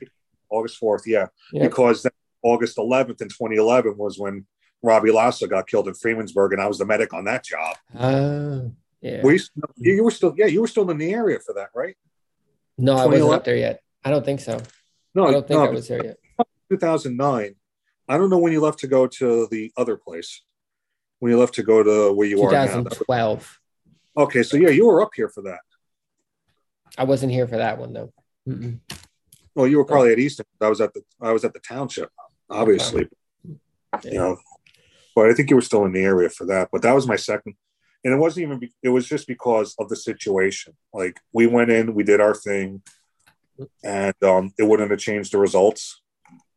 August fourth. Yeah, yep. because August 11th in 2011 was when Robbie Lasso got killed in Freemansburg, and I was the medic on that job. Uh, yeah. We, you were still, yeah, you were still in the area for that, right? No, I wasn't up there yet. I don't think so. No, I don't think no, I was there yet. 2009. I don't know when you left to go to the other place. When you left to go to where you 2012. are 2012. Okay, so yeah, you were up here for that. I wasn't here for that one though. Mm-mm. Well, you were probably at Easton. I was at the I was at the township, obviously. Okay. You know, but I think you were still in the area for that. But that was my second, and it wasn't even. It was just because of the situation. Like we went in, we did our thing and um, it wouldn't have changed the results.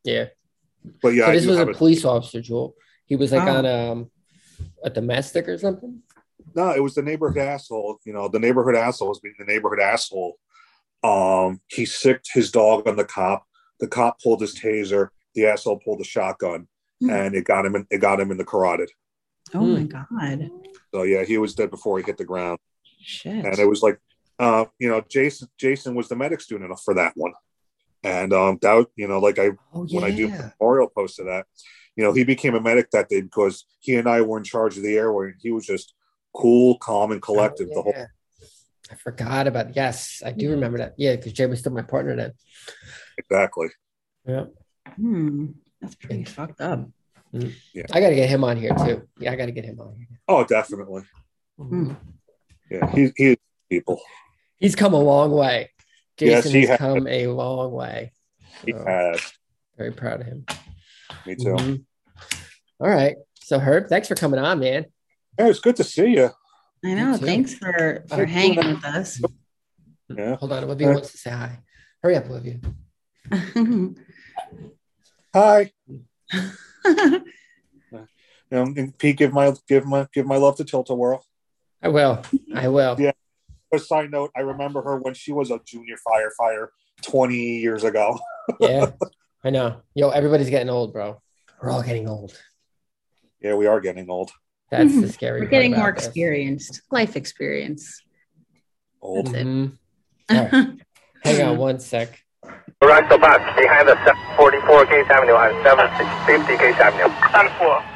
Yeah. But yeah, so this was a police it. officer, Joel. He was like oh. on um, a domestic or something. No, it was the neighborhood asshole. You know, the neighborhood asshole was being the neighborhood asshole. Um, he sicked his dog on the cop. The cop pulled his taser. The asshole pulled the shotgun, mm. and it got him. In, it got him in the carotid. Oh mm. my god! So yeah, he was dead before he hit the ground. Shit. And it was like uh, you know, Jason Jason was the medic student for that one, and um, that you know, like I oh, yeah. when I do memorial post of that, you know, he became a medic that day because he and I were in charge of the airway, he was just cool, calm, and collective oh, yeah. the whole. I forgot about yes, I do remember that. Yeah, because Jay was still my partner then. Exactly. Yeah. Hmm. That's pretty fucked up. Mm. Yeah. I got to get him on here too. Yeah, I got to get him on here. Oh, definitely. Mm-hmm. Yeah, he's he people. He's come a long way. Jason yes, he has, has come a long way. He has. Very proud of him. Me too. Mm-hmm. All right. So Herb, thanks for coming on, man. Yeah, it's good to see you. I know. Thanks for for hanging with us. Yeah. Hold on, Olivia wants to say hi. Hurry up, Olivia. hi. um, Pete, give my give my give my love to Tilt-A-Whirl. I will. I will. Yeah. A side note: I remember her when she was a junior firefighter twenty years ago. yeah, I know. Yo, everybody's getting old, bro. We're all getting old. Yeah, we are getting old. That's the scary. We're getting more this. experienced, life experience. Old. Mm-hmm. Right. Hang on one sec. Right, the bus behind the 44 Gate Avenue and 750 Gate Avenue. 4.